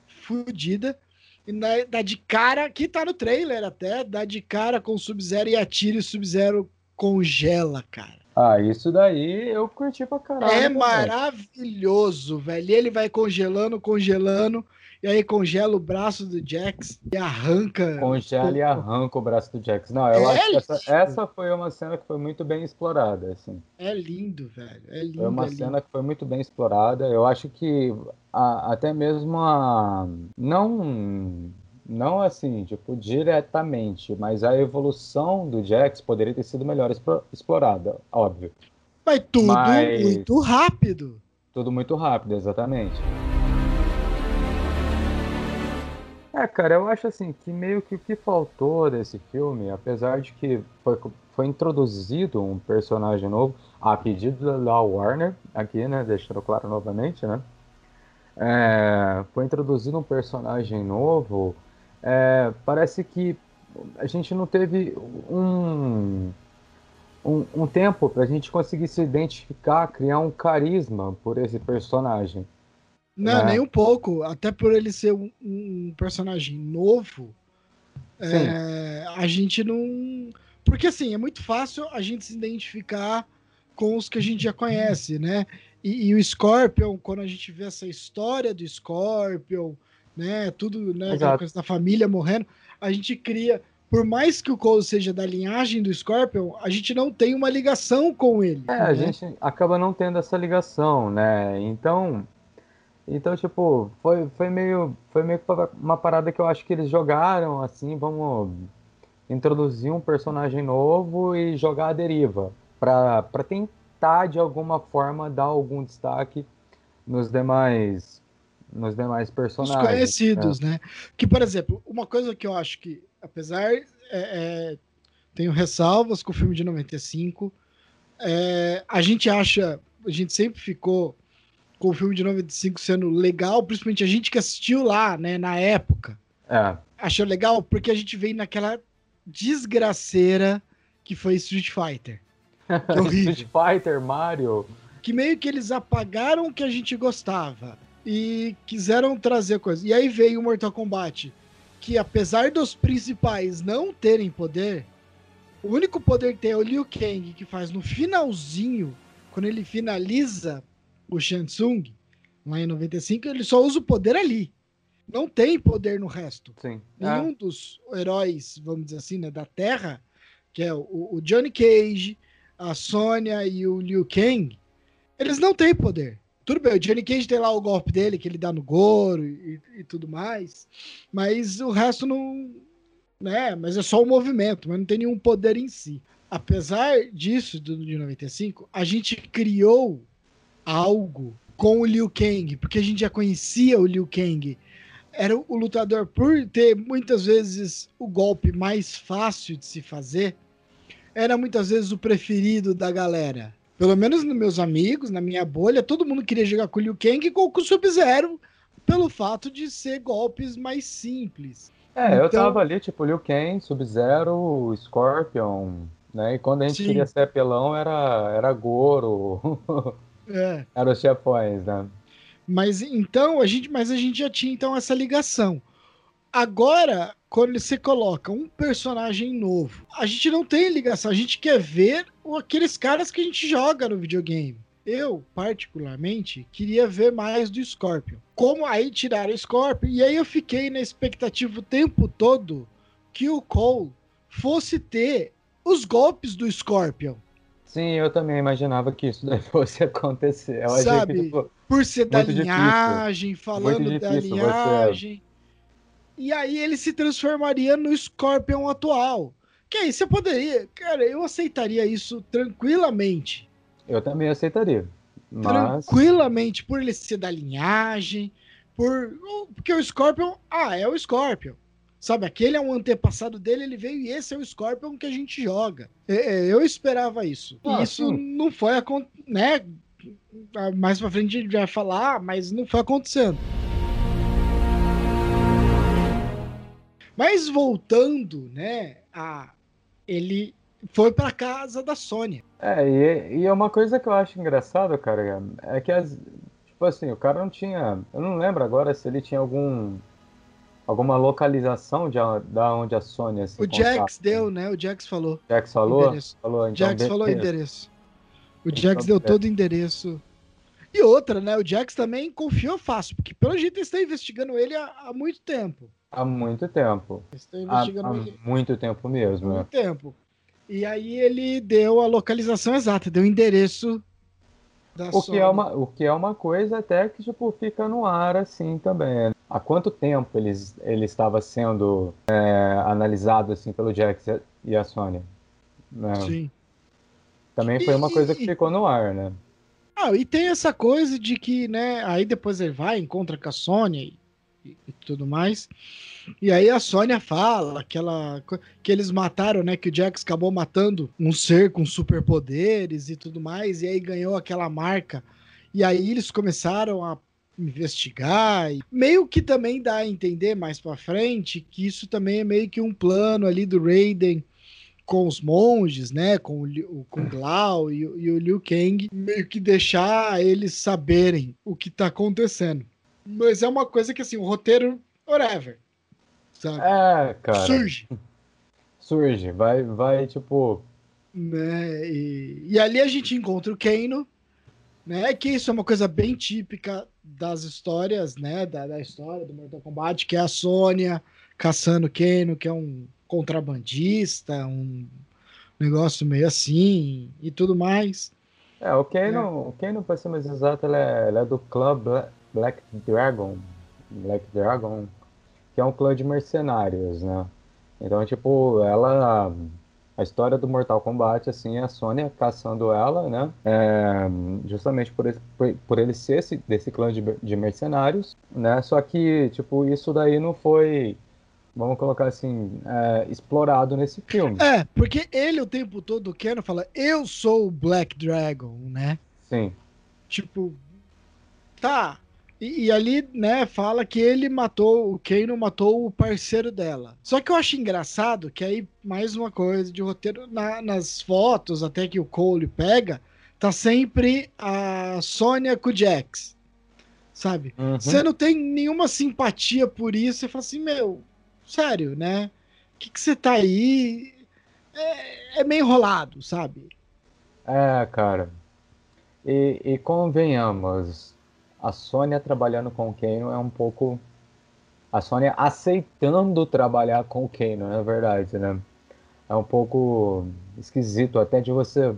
fodida. E dá de cara, que tá no trailer até, dá de cara com o Sub-Zero e atira e o Sub-Zero congela, cara. Ah, isso daí eu curti pra caralho. É maravilhoso, velho. Ele vai congelando, congelando, e aí congela o braço do Jax e arranca. Congela e arranca o braço do Jax. Não, eu é acho que essa, essa, foi uma cena que foi muito bem explorada, assim. É lindo, velho. É lindo. Foi uma é cena que foi muito bem explorada. Eu acho que a, até mesmo a. Não não assim, tipo, diretamente, mas a evolução do Jax poderia ter sido melhor explorada, óbvio. Mas tudo mas... muito rápido. Tudo muito rápido, exatamente. É, cara, eu acho assim que meio que o que faltou desse filme, apesar de que foi, foi introduzido um personagem novo, a pedido da Warner, aqui, né, deixando claro novamente, né, é, foi introduzido um personagem novo é, parece que a gente não teve um, um, um tempo para a gente conseguir se identificar, criar um carisma por esse personagem. Não, né? nem um pouco. Até por ele ser um, um personagem novo, é, a gente não. Porque assim, é muito fácil a gente se identificar com os que a gente já conhece, né? E, e o Scorpion, quando a gente vê essa história do Scorpion, né? Tudo, né? Coisa da família morrendo. A gente cria, por mais que o Cole seja da linhagem do Scorpion, a gente não tem uma ligação com ele. É, né? a gente acaba não tendo essa ligação, né? Então, então tipo, foi, foi meio, foi meio uma parada que eu acho que eles jogaram assim, vamos introduzir um personagem novo e jogar a deriva para tentar de alguma forma dar algum destaque nos demais nos demais personagens. Os conhecidos, né? né? Que, por exemplo, uma coisa que eu acho que, apesar. É, é, tenho ressalvas com o filme de 95. É, a gente acha. A gente sempre ficou com o filme de 95 sendo legal, principalmente a gente que assistiu lá, né, na época. É. Achou legal porque a gente veio naquela desgraceira que foi Street Fighter. *laughs* Street Fighter, Mario. Que meio que eles apagaram o que a gente gostava e quiseram trazer coisas. E aí veio o Mortal Kombat, que apesar dos principais não terem poder, o único poder que tem é o Liu Kang, que faz no finalzinho, quando ele finaliza o Shansung, lá em 95, ele só usa o poder ali. Não tem poder no resto. Sim. Nenhum ah. dos heróis, vamos dizer assim, né, da Terra, que é o, o Johnny Cage, a Sônia e o Liu Kang, eles não têm poder. Tudo bem, o Johnny Cage tem lá o golpe dele, que ele dá no Goro e, e tudo mais, mas o resto não. Né, mas é só o movimento, mas não tem nenhum poder em si. Apesar disso, do, de 95, a gente criou algo com o Liu Kang, porque a gente já conhecia o Liu Kang. Era o lutador, por ter muitas vezes o golpe mais fácil de se fazer, era muitas vezes o preferido da galera. Pelo menos nos meus amigos, na minha bolha, todo mundo queria jogar com o Liu Kang e com o Sub-Zero, pelo fato de ser golpes mais simples. É, então... eu tava ali, tipo, Liu Kang, Sub-Zero, Scorpion, né? E quando a gente Sim. queria ser apelão, era, era Goro. *laughs* É. Eram os chefões, né? Mas então, a gente, mas a gente já tinha então essa ligação. Agora, quando você coloca um personagem novo, a gente não tem ligação, a gente quer ver aqueles caras que a gente joga no videogame. Eu, particularmente, queria ver mais do Scorpion. Como aí tiraram o Scorpion, e aí eu fiquei na expectativa o tempo todo que o Cole fosse ter os golpes do Scorpion. Sim, eu também imaginava que isso *laughs* fosse acontecer. Eu Sabe, que, tipo, por ser da linhagem, difícil. falando da linhagem. E aí ele se transformaria no Scorpion atual. Que aí você poderia. Cara, eu aceitaria isso tranquilamente. Eu também aceitaria. Mas... Tranquilamente, por ele ser da linhagem, por. Porque o Scorpion, ah, é o Scorpion. Sabe, aquele é um antepassado dele, ele veio e esse é o Scorpion que a gente joga. É, é, eu esperava isso. Ah, e isso sim. não foi, né? Mais pra frente a gente vai falar, mas não foi acontecendo. Mas voltando, né, a ele foi para casa da Sônia. É, e, e, é uma coisa que eu acho engraçado, cara, é que as, tipo assim, o cara não tinha, eu não lembro agora se ele tinha algum alguma localização de da onde a Sônia se O Jax deu, né? O Jax falou. Jax falou? Endereço. falou então, Jax falou endereço. O Jax então, deu todo o endereço. E outra, né? O Jax também confiou fácil, porque pelo jeito eles estão investigando ele há, há muito tempo. Há muito tempo. Há, há muito tempo mesmo. Há muito é. tempo. E aí ele deu a localização exata, deu o endereço da o que é uma O que é uma coisa até que tipo, fica no ar assim também. Há quanto tempo ele, ele estava sendo é, analisado assim pelo Jax e a Sony? Né? Sim. Também foi uma coisa que ficou no ar, né? Ah, e tem essa coisa de que, né, aí depois ele vai, encontra com a Sony e, e tudo mais. E aí a Sônia fala que, ela, que eles mataram, né? Que o Jax acabou matando um ser com superpoderes e tudo mais, e aí ganhou aquela marca. E aí eles começaram a investigar. E meio que também dá a entender mais para frente que isso também é meio que um plano ali do Raiden com os monges, né, com o, com o Glau e, e o Liu Kang, meio que deixar eles saberem o que tá acontecendo. Mas é uma coisa que, assim, o roteiro, whatever. Sabe? É, cara. Surge. *laughs* Surge, vai, vai, tipo. Né? E, e ali a gente encontra o Kano, né? Que isso é uma coisa bem típica das histórias, né? Da, da história do Mortal Kombat, que é a Sônia caçando Kano, que é um contrabandista, um negócio meio assim e tudo mais. É, o Kano, é. o para ser mais exato, ele é, ele é do Club Black Dragon, Black Dragon, que é um clã de mercenários, né? Então, tipo, ela A história do Mortal Kombat, assim, é a Sônia caçando ela, né? É, justamente por, esse, por, por, ele ser esse, desse clã de, de mercenários, né? Só que, tipo, isso daí não foi vamos colocar assim, é, explorado nesse filme. É, porque ele o tempo todo, o Keanu fala, eu sou o Black Dragon, né? Sim. Tipo, tá. E, e, ali, né, fala que ele matou, o Keanu matou o parceiro dela. Só que eu acho engraçado que aí, mais uma coisa de roteiro, na, nas fotos, até que o Cole pega, tá sempre a Sônia com o Jax. Sabe? Uhum. Você não tem nenhuma simpatia por isso, você fala assim, meu, sério, né? O que, que você tá aí? É, é meio enrolado, sabe? É, cara. E, e convenhamos, a Sônia trabalhando com o Kano é um pouco. A Sônia aceitando trabalhar com o Kano, é verdade, né? É um pouco esquisito até de você.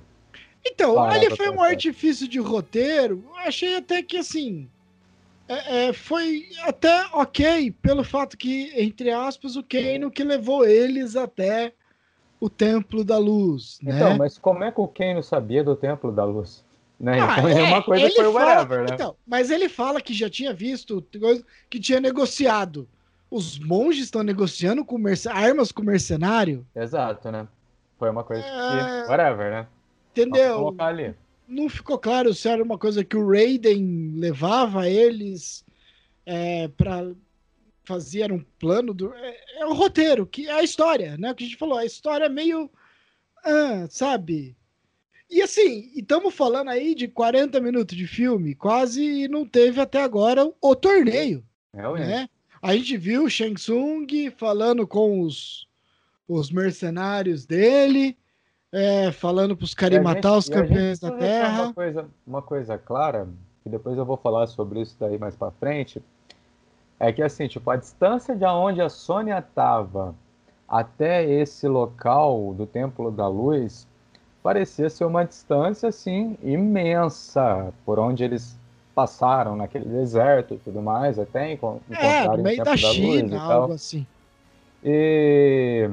Então, ali foi um artifício de roteiro. Achei até que assim é, é, foi até ok pelo fato que, entre aspas, o Kano que levou eles até o Templo da Luz. Né? Então, mas como é que o Kano sabia do Templo da Luz? Né? Ah, então, é, uma coisa foi o whatever, né? Então, mas ele fala que já tinha visto que tinha negociado. Os monges estão negociando com armas com mercenário. Exato, né? Foi uma coisa é... que. Whatever, né? Entendeu? colocar ali não ficou claro se era uma coisa que o Raiden levava eles é, para fazer era um plano do é, é o roteiro que é a história né? Que a gente falou a história é meio ah, sabe? E assim estamos falando aí de 40 minutos de filme quase e não teve até agora o torneio né? a gente viu o Shang Tsung falando com os os mercenários dele é, falando para os caras matar os campeões da Terra. Uma coisa, uma coisa clara, que depois eu vou falar sobre isso daí mais para frente, é que assim, tipo, a distância de onde a Sônia estava até esse local do Templo da Luz parecia ser uma distância assim imensa por onde eles passaram naquele deserto e tudo mais, até encontrar é, no meio da, da China, algo assim. E...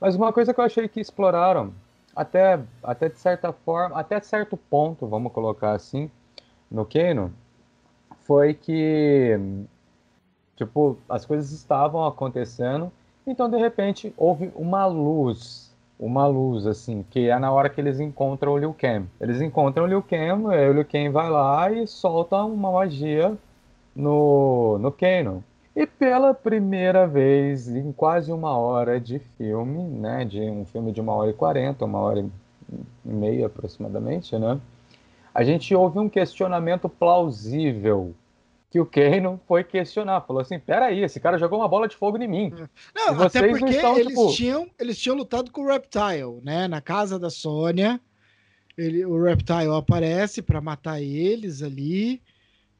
Mas uma coisa que eu achei que exploraram até, até de certa forma, até certo ponto, vamos colocar assim, no Keno, foi que, tipo, as coisas estavam acontecendo, então de repente houve uma luz, uma luz, assim, que é na hora que eles encontram o Liu Kang. Eles encontram o Liu Kang, o Liu Kang vai lá e solta uma magia no, no Kano. E pela primeira vez em quase uma hora de filme, né, de um filme de uma hora e quarenta, uma hora e meia aproximadamente, né, a gente ouve um questionamento plausível que o Kano foi questionar. Falou assim: peraí, esse cara jogou uma bola de fogo em mim. Não, até porque estão, eles, tipo... tinham, eles tinham lutado com o Reptile, né? Na casa da Sônia. Ele, o Reptile aparece para matar eles ali,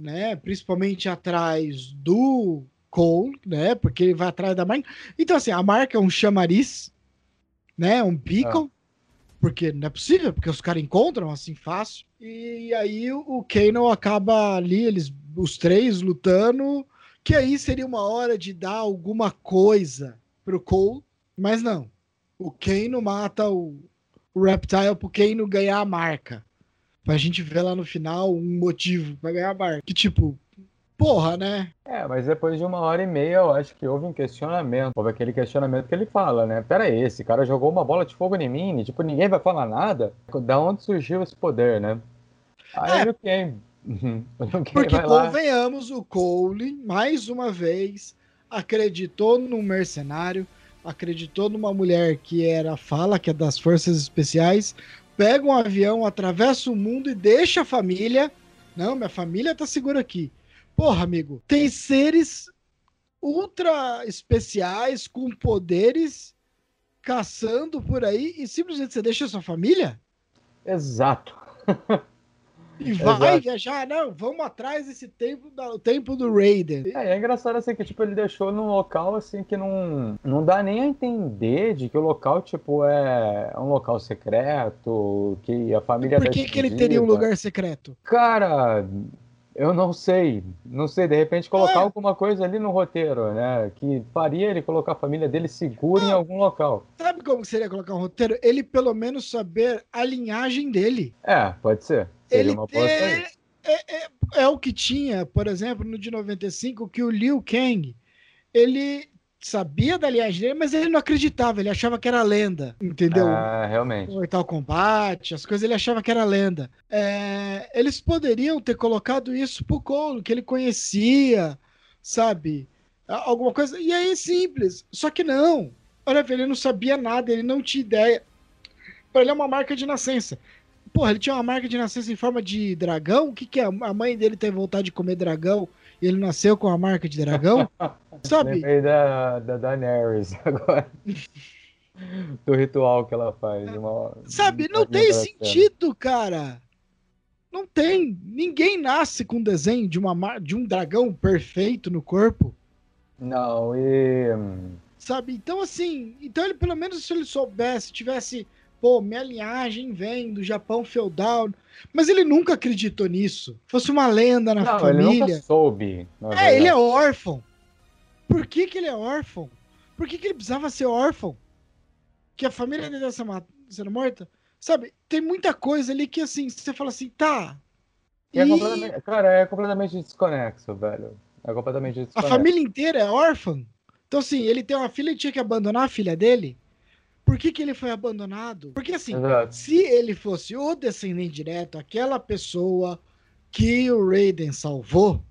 né? Principalmente atrás do Cole, né? Porque ele vai atrás da marca. Então, assim, a marca é um chamariz, né? Um beacon. Ah. Porque não é possível, porque os caras encontram assim fácil. E aí o Kano acaba ali, eles, os três lutando. Que aí seria uma hora de dar alguma coisa pro Cole. Mas não. O Kano mata o, o Reptile pro Kano ganhar a marca. Pra gente ver lá no final um motivo pra ganhar a marca. Que tipo, porra, né? É, mas depois de uma hora e meia eu acho que houve um questionamento. Houve aquele questionamento que ele fala, né? Pera aí, esse cara jogou uma bola de fogo em mim, tipo, ninguém vai falar nada? Da onde surgiu esse poder, né? Aí é. o Ken. *laughs* Porque convenhamos, o Cole, mais uma vez, acreditou no mercenário, acreditou numa mulher que era fala, que é das forças especiais, pega um avião, atravessa o mundo e deixa a família. Não, minha família tá segura aqui Porra, amigo, tem seres ultra especiais com poderes caçando por aí e simplesmente você deixa a sua família? Exato. E vai Exato. viajar, não, vamos atrás desse tempo, do tempo do Raiden. É, é engraçado assim que tipo ele deixou num local assim que não não dá nem a entender de que o local tipo é um local secreto, que a família Por tá que, que ele teria um lugar secreto? Cara, Eu não sei, não sei, de repente colocar É. alguma coisa ali no roteiro, né? Que faria ele colocar a família dele segura em algum local. Sabe como seria colocar um roteiro? Ele pelo menos saber a linhagem dele. É, pode ser. Seria Ele uma boa ter- saída. é, é, é o que tinha, por exemplo, no de 95, que o Liu Kang, ele sabia da linhagem dele, mas ele não acreditava, ele achava que era lenda, entendeu? É, realmente. Mortal Kombat, as coisas ele achava que era lenda. É, eles poderiam ter colocado isso pro Cole, que ele conhecia, sabe? Alguma coisa. E aí, simples. Só que não. Olha, ele não sabia nada, ele não tinha ideia. Pra ele é uma marca de nascença. Porra, ele tinha uma marca de nascença em forma de dragão? O que, que é? A mãe dele teve vontade de comer dragão ele nasceu com a marca de dragão? *laughs* Sabe? Lembrei da, da Daenerys *laughs* agora. Do ritual que ela faz. uma- Sabe, não tem sentido, cara. Não tem. Ninguém nasce com um desenho de, uma, de um dragão perfeito no corpo, Não, e. hum, sabe? Então, assim, então ele, pelo menos, se ele soubesse, tivesse, pô, minha linhagem vem do Japão feudal, mas ele nunca acreditou nisso. Fosse uma lenda na Não, ele nunca família. soube. É, ele é órfão. Por que, que ele é órfão? Por que, que ele precisava ser órfão? Que a família dele está ma- sendo morta? Sabe, tem muita coisa ali que assim, você fala assim, tá. E é completamente- Cara, é completamente desconexo, velho. É completamente a desconexo. família inteira é órfã. Então, assim, ele tem uma filha e tinha que abandonar a filha dele. Por que, que ele foi abandonado? Porque assim, Exato. se ele fosse o descendente direto, aquela pessoa que o Raiden salvou,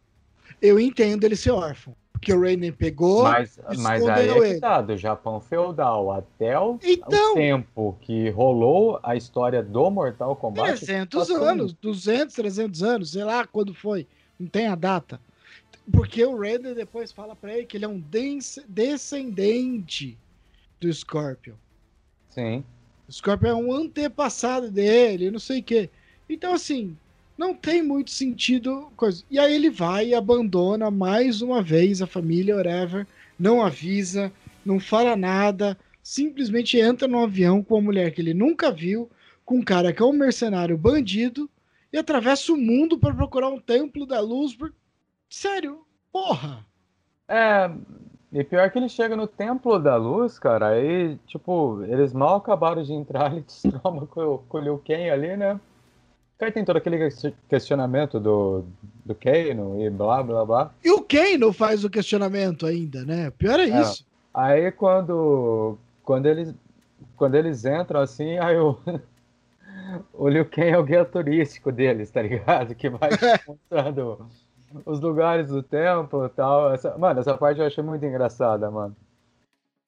eu entendo ele ser órfão. Porque o Raiden pegou. Mas, mas aí é ele. que tá, do Japão feudal até o, Então- o tempo que rolou a história do Mortal Kombat. 300 passou anos, 200, 300 anos, sei lá quando foi, não tem a data. Porque o Raiden depois fala pra ele que ele é um des- descendente do Scorpion. Sim. O Scorpion é um antepassado dele, não sei o quê. Então, assim, não tem muito sentido coisa. E aí ele vai e abandona mais uma vez a família, whatever, não avisa, não fala nada, simplesmente entra no avião com uma mulher que ele nunca viu, com um cara que é um mercenário bandido, e atravessa o mundo para procurar um templo da luz. por- Sério, porra! É, e pior que ele chega no Templo da Luz, cara, aí, tipo, eles mal acabaram de entrar, ele destroma *laughs* com, com o Liu Kang ali, né? Aí tem todo aquele ques- questionamento do, do Kano e blá, blá, blá. E o Kano faz o questionamento ainda, né? Pior é É. isso. Aí quando, quando, eles, quando eles entram assim, aí o, *laughs* o Liu Kang é o guia turístico deles, tá ligado? Que vai *laughs* mostrando os lugares do templo e tal. Essa, mano, essa parte eu achei muito engraçada, mano.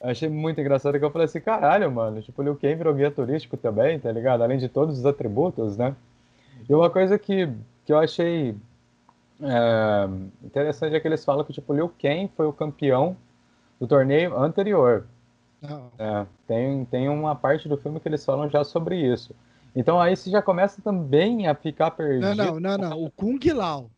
Eu achei muito engraçada que eu falei assim, caralho, mano, tipo, o Liu Kang virou guia turístico também, tá ligado? Além de todos os atributos, né? E uma coisa que, que eu achei é, interessante é que eles falam que, tipo, o Liu Kang foi o campeão do torneio anterior. Não. É, tem, tem uma parte do filme que eles falam já sobre isso. Então aí você já começa também a ficar Não, perdido. não, não, não. O Kung Lao.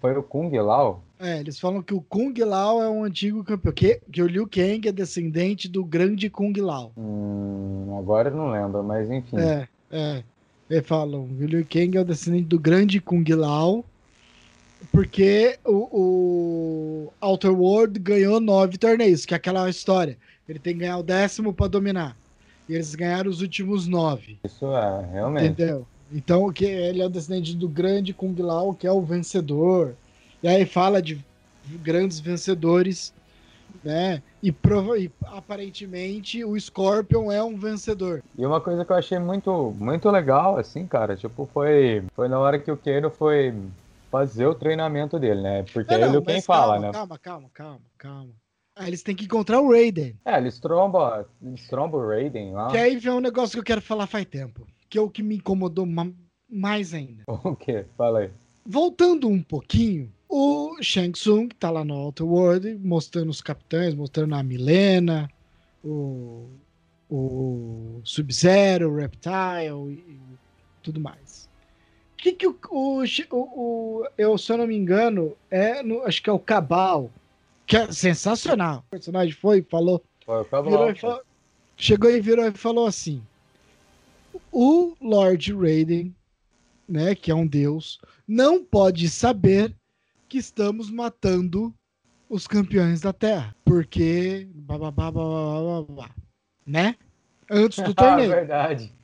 Foi o Kung Lao? É, eles falam que o Kung Lao é um antigo campeão. Que, que o Liu Kang é descendente do grande Kung Lao. Hum, agora eu não lembro, mas enfim. É, é. Eles falam que o Liu Kang é o descendente do grande Kung Lao. Porque o, o Outer World ganhou nove torneios, que é aquela história. Ele tem que ganhar o décimo pra dominar. E eles ganharam os últimos nove. Isso é, realmente. Entendeu? Então, que ele é o descendente do grande Kung Lao, que é o vencedor. E aí fala de grandes vencedores, né? E, prova e aparentemente o Scorpion é um vencedor. E uma coisa que eu achei muito, muito legal, assim, cara, tipo, foi, foi na hora que o Keiro foi fazer o treinamento dele, né? Porque Não, ele não, quem mas fala, calma, né? calma, calma, calma, calma. Ah, eles têm que encontrar o Raiden. É, eles trombam, eles trombam o Raiden lá. Que aí vem um negócio que eu quero falar faz tempo. Que é o que me incomodou ma- mais ainda. *laughs* O quê? Fala aí. Voltando um pouquinho, o Shang Tsung tá lá no Outer World, mostrando os capitães, mostrando a Milena, o, o Sub-Zero, o Reptile e, e tudo mais. O que que o, o, o, eu, se eu não me engano, é no- acho que é o Cabal, que é sensacional. O personagem foi e falou, Foi o Cabal. virou e falou- chegou e virou e falou assim: o Lord Raiden né, que é um deus, não pode saber que estamos matando os campeões da Terra, porque né? Antes do *laughs* torneio. Ah, verdade.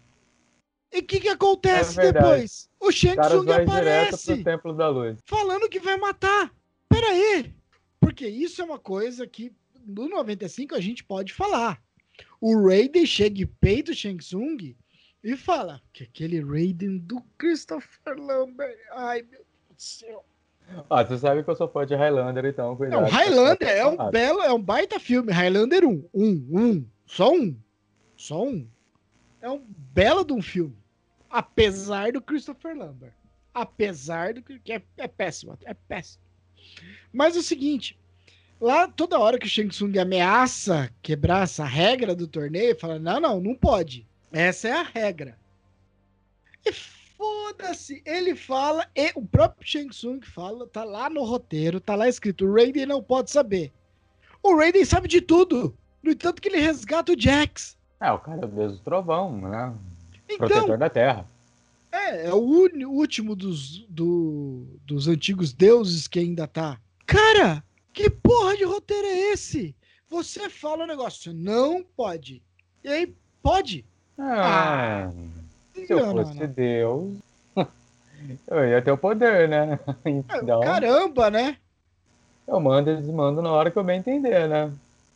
E o que, que acontece é depois? O Shang Tsung aparece pro Templo da Luz. falando que vai matar. Pera aí. Porque isso é uma coisa que no 95 a gente pode falar. O Raiden chega e peita o Shang Tsung e fala que aquele Raiden do Christopher Lambert. Ai, meu Deus do céu. Ah, tu sabe que eu sou fã de Highlander, então. Cuidado, Não, Highlander é um belo, é um baita filme. Highlander 1. Um, um. Só um. Só um. É um belo de um filme. Apesar do Christopher Lambert. Apesar do que é, é péssimo. É péssimo. Mas é o seguinte. Lá, toda hora que o Shang Tsung ameaça quebrar essa regra do torneio, fala: não, não, não pode. Essa é a regra. E foda-se. Ele fala, e o próprio Shang Tsung fala, tá lá no roteiro, tá lá escrito: o Raiden não pode saber. O Raiden sabe de tudo. No entanto, que ele resgata o Jax. É, o cara é o deus do trovão, né? Então, Protetor da terra. É, é o último dos, do, dos antigos deuses que ainda tá. Cara, que porra de roteiro é esse? Você fala o um negócio, não pode. E aí, pode. Ah, se eu fosse. Deus, *laughs* eu ia ter o poder, né? *laughs* Então, Caramba, né? Eu mando e desmando na hora que eu bem entender, né?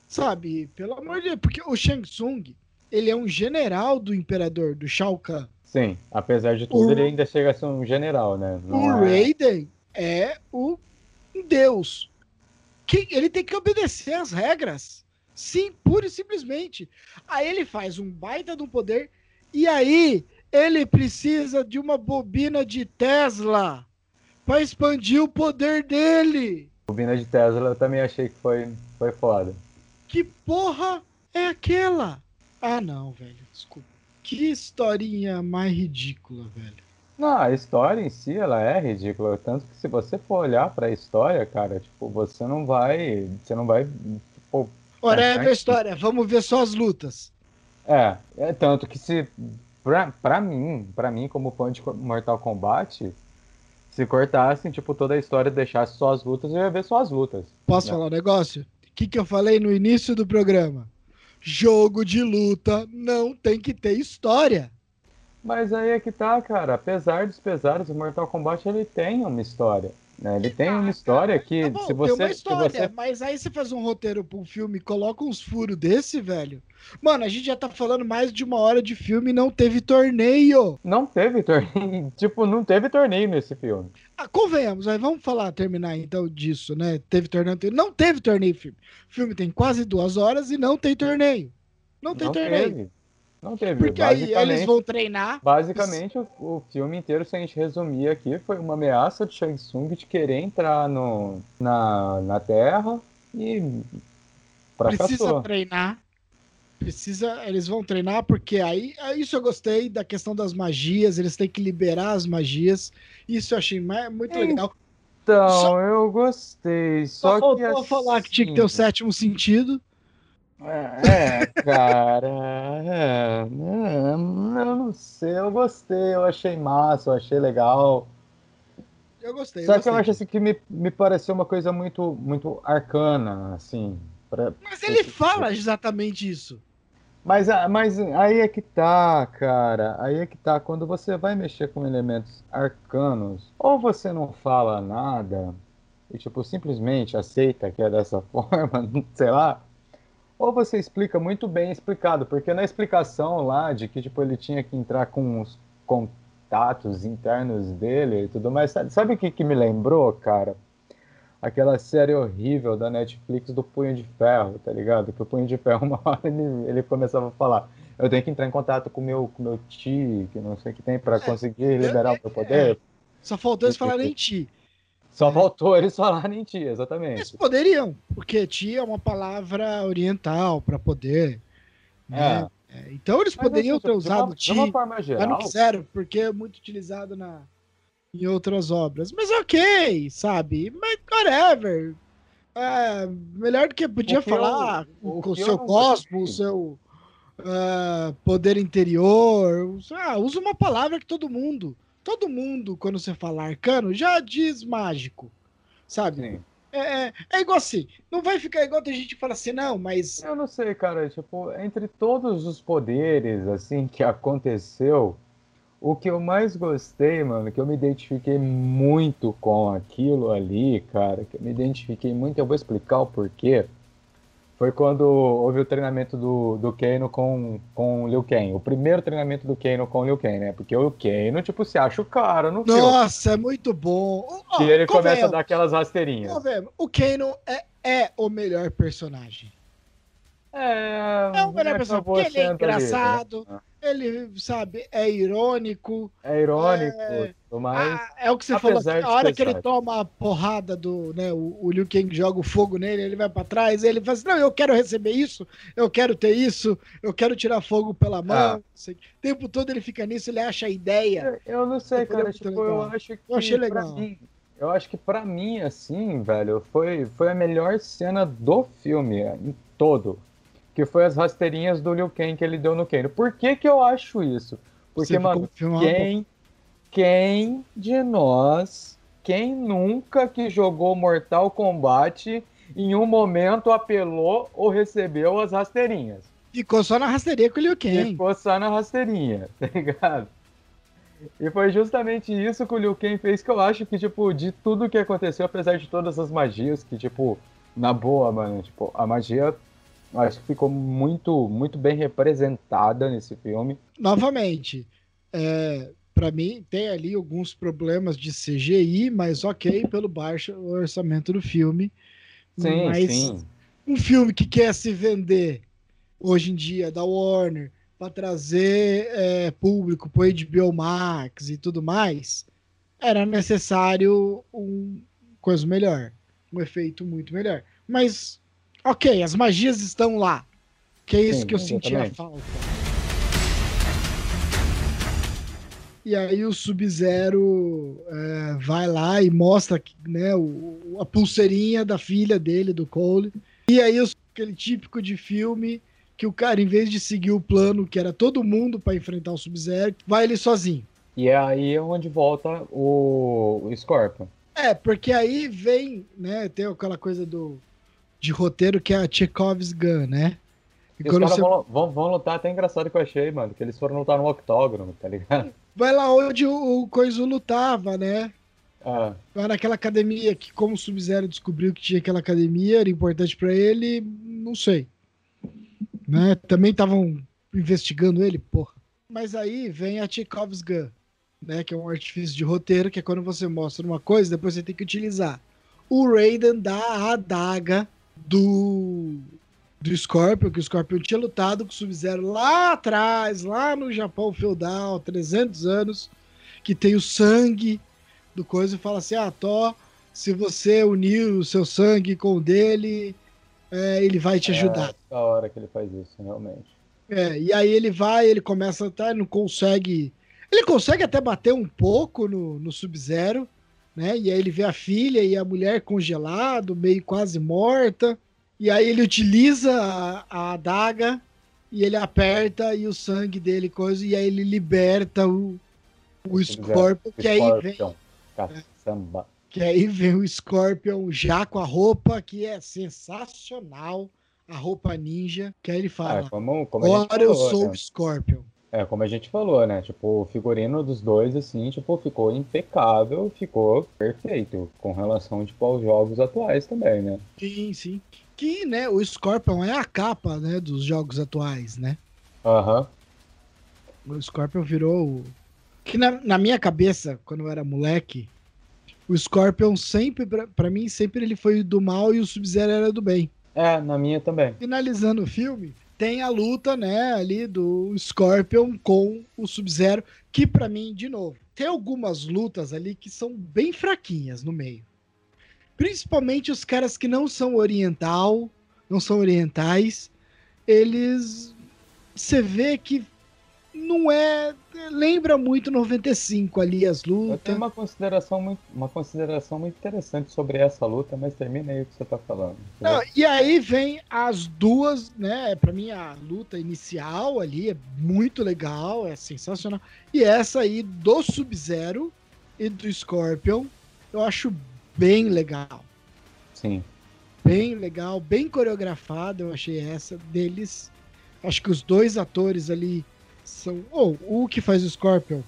Sabe, pelo amor de Deus, porque o Shang Tsung, ele é um general do imperador, do Shao Kahn. Sim, apesar de tudo, o... ele ainda chega a ser um general, né? Não o é... Raiden é o deus. Que ele tem que obedecer às regras. Sim, pura e simplesmente. Aí ele faz um baita de um poder e aí ele precisa de uma bobina de Tesla para expandir o poder dele. Bobina de Tesla eu também achei que foi, foi foda. Que porra é aquela? Ah, não, velho, desculpa. Que historinha mais ridícula, velho. Não, a história em si, ela é ridícula. Tanto que se você for olhar pra história, cara, tipo, você não vai. Você não vai. Ora, é a história, vamos ver só as lutas. É, é tanto que se. Pra, pra mim, pra mim, como fã de Mortal Kombat, se cortassem, tipo, toda a história e deixasse só as lutas, eu ia ver só as lutas. Posso né? falar um negócio? O que, que eu falei no início do programa? Jogo de luta não tem que ter história. Mas aí é que tá, cara. Apesar dos pesares, o Mortal Kombat ele tem uma história. Né? Ele tem uma história que, tá bom, se você. Tem uma história, você... mas aí você faz um roteiro pra um filme e coloca uns furos desse, velho. Mano, a gente já tá falando mais de uma hora de filme e não teve torneio. Não teve torneio. *laughs* tipo, não teve torneio nesse filme. Ah, convenhamos, aí vamos falar, terminar então disso, né? Teve torneio. Não teve torneio filme. O filme tem quase duas horas e não tem torneio. Não tem não torneio. Teve. Não teve. Porque aí eles vão treinar. Basicamente, o, o, filme inteiro, se a gente resumir aqui, foi uma ameaça de Shang Tsung de querer entrar no, na, na Terra e fracassou. Precisa treinar. Precisa, eles vão treinar porque aí, isso eu gostei da questão das magias, eles têm que liberar as magias. Isso eu achei muito legal. Então, só, eu gostei. Só, só que assim... falar que tinha que ter o assim sétimo sentido. É, cara. É, eu não sei, eu gostei, eu achei massa, eu achei legal. Eu gostei. Só eu que eu acho assim que me, me pareceu uma coisa muito, muito arcana, assim. Pra, mas ele pra... fala exatamente isso. Mas, mas aí é que tá, cara. Aí é que tá. Quando você vai mexer com elementos arcanos, ou você não fala nada, e tipo, simplesmente aceita que é dessa *laughs* forma, sei lá ou você explica muito bem explicado, porque na explicação lá de que tipo, ele tinha que entrar com os contatos internos dele e tudo mais, sabe o que, que me lembrou, cara? Aquela série horrível da Netflix do Punho de Ferro, tá ligado? Que o Punho de Ferro, *laughs* uma hora ele, ele começava a falar: Eu tenho que entrar em contato com meu, o com meu ti, que não sei o que tem, para é, conseguir liberar o meu poder. É. Só faltou eles falarem ti. Só é. faltou eles *laughs* falarem ti, exatamente. Eles poderiam, porque ti é uma palavra oriental para poder. Né? É. É, então eles mas, poderiam ter usado uma, ti, geral, mas não quiseram, porque é muito utilizado na, em outras obras. Mas ok, sabe? Mas whatever. É, melhor do que podia o falar eu, com o seu cosmo, o seu uh, poder interior. Ah, usa uma palavra que todo mundo todo mundo, quando você fala arcano, já diz mágico, sabe? É, é, é igual assim, não vai ficar igual tem gente que fala assim, não, mas Eu não sei, cara, tipo, entre todos os poderes, assim, que aconteceu, o que eu mais gostei, mano, que eu me identifiquei muito com aquilo ali, cara, que eu me identifiquei muito, eu vou explicar o porquê. Foi quando houve o treinamento do, do Kano com, com o Liu Kang. O primeiro treinamento do Kano com o Liu Kang, né? Porque o Kano, tipo, se acha o cara no filme. nossa, é muito bom. Ó, E ele começa a dar aquelas rasteirinhas. convenhamos, O Kano é, é o melhor personagem. É, É o melhor acabou personagem, porque ele é sendo ali, engraçado, né? Ele, sabe, é irônico. É irônico, É. mas Ah, é o que você falou, assim, a hora que ele toma a porrada do, né, o, o Liu Kang joga o fogo nele, ele vai pra trás, ele fala assim, não, eu quero receber isso, eu quero ter isso, eu quero tirar fogo pela mão, Ah. sei. o tempo todo ele fica nisso, ele acha a ideia. Eu, eu não sei, é cara. Tipo, eu legal. acho que. Eu achei pra legal. mim- eu acho que pra mim, assim, velho, foi, foi a melhor cena do filme, em todo. Que foi as rasteirinhas do Liu Kang que ele deu no Kano. Por que que eu acho isso? Porque, Você mano, quem, quem de nós, quem nunca que jogou Mortal Kombat em um momento apelou ou recebeu as rasteirinhas? Ficou só na rasteirinha com o Liu Kang. Ficou só na rasteirinha, *laughs* tá ligado? E foi justamente isso que o Liu Kang fez que eu acho que, tipo, de tudo que aconteceu, apesar de todas as magias, que, tipo, na boa, mano, tipo, a magia acho que ficou muito, muito bem representada nesse filme. Novamente, é, para mim tem ali alguns problemas de CGI, mas ok, pelo baixo orçamento do filme. Sim, mas sim. um filme que quer se vender hoje em dia da Warner para trazer é, público para HBO Max e tudo mais, era necessário um coisa melhor, um efeito muito melhor. Mas ok, as magias estão lá. Que é isso Sim, que eu sentia exatamente. falta. E aí o Sub-Zero é, vai lá e mostra né, o- a pulseirinha da filha dele, do Cole. E aí aquele típico de filme que o cara, em vez de seguir o plano, que era todo mundo para enfrentar o Sub-Zero, vai ele sozinho. E é aí onde volta o, o Scorpion. É, porque aí vem, né, tem aquela coisa do de roteiro que é a Chekhov's Gun, né? E E os caras você vão, vão, lutar até engraçado que eu achei, mano, que eles foram lutar no octógono, tá ligado? vai lá onde o, o Coiso lutava, né? Ah, Vai naquela academia que, como o Sub-Zero descobriu que tinha aquela academia, era importante pra ele, não sei. Né? Também estavam investigando ele, porra. Mas aí vem a Chekhov's Gun, né? Que é um artifício de roteiro, que é quando você mostra uma coisa, depois você tem que utilizar. O Raiden dá a adaga do, do Scorpion, que o Scorpion tinha lutado com o Sub-Zero lá atrás, lá no Japão feudal, 300 anos, que tem o sangue do coisa e fala assim: ah, Thor, se você unir o seu sangue com o dele, é, ele vai te ajudar. É da hora que ele faz isso, realmente. É, e aí ele vai, ele começa a tá, não consegue. Ele consegue até bater um pouco no, no Sub-Zero, né? E aí ele vê a filha e a mulher congelado, meio quase morta. E aí ele utiliza a, a adaga e ele aperta e o sangue dele coisa, e aí ele liberta o, o Scorpion, que aí vem. Caçamba. que aí vem o Scorpion já com a roupa que é sensacional, a roupa ninja, que aí ele Ah, fala: como, como gente Agora eu falou, sou né? o Scorpion. É, como a gente falou, né? Tipo, o figurino dos dois, assim, tipo, ficou impecável, ficou perfeito com relação, tipo, aos jogos atuais também, né? Sim, sim. Que, né, o Scorpion é a capa, né, dos jogos atuais, né? Aham. O Scorpion virou. Que na, na minha cabeça, quando eu era moleque, o Scorpion sempre, pra, pra mim, sempre ele foi do mal e o Sub-Zero era do bem. É, na minha também. finalizando o filme, tem a luta, né, ali do Scorpion com o Sub-Zero, que pra mim, de novo, tem algumas lutas ali que são bem fraquinhas no meio. Principalmente os caras que não são oriental, não são orientais, eles você vê que não é. Lembra muito 95 ali as lutas. Eu tenho uma consideração muito, uma consideração muito interessante sobre essa luta, mas termina aí o que você tá falando. Não, e aí vem as duas, né? Pra mim, a luta inicial ali é muito legal, é sensacional. E essa aí do Sub-Zero e do Scorpion, eu acho bem legal. Sim. Bem legal, bem coreografada, eu achei essa deles. Acho que os dois atores ali são. Oh, o que faz o Scorpion.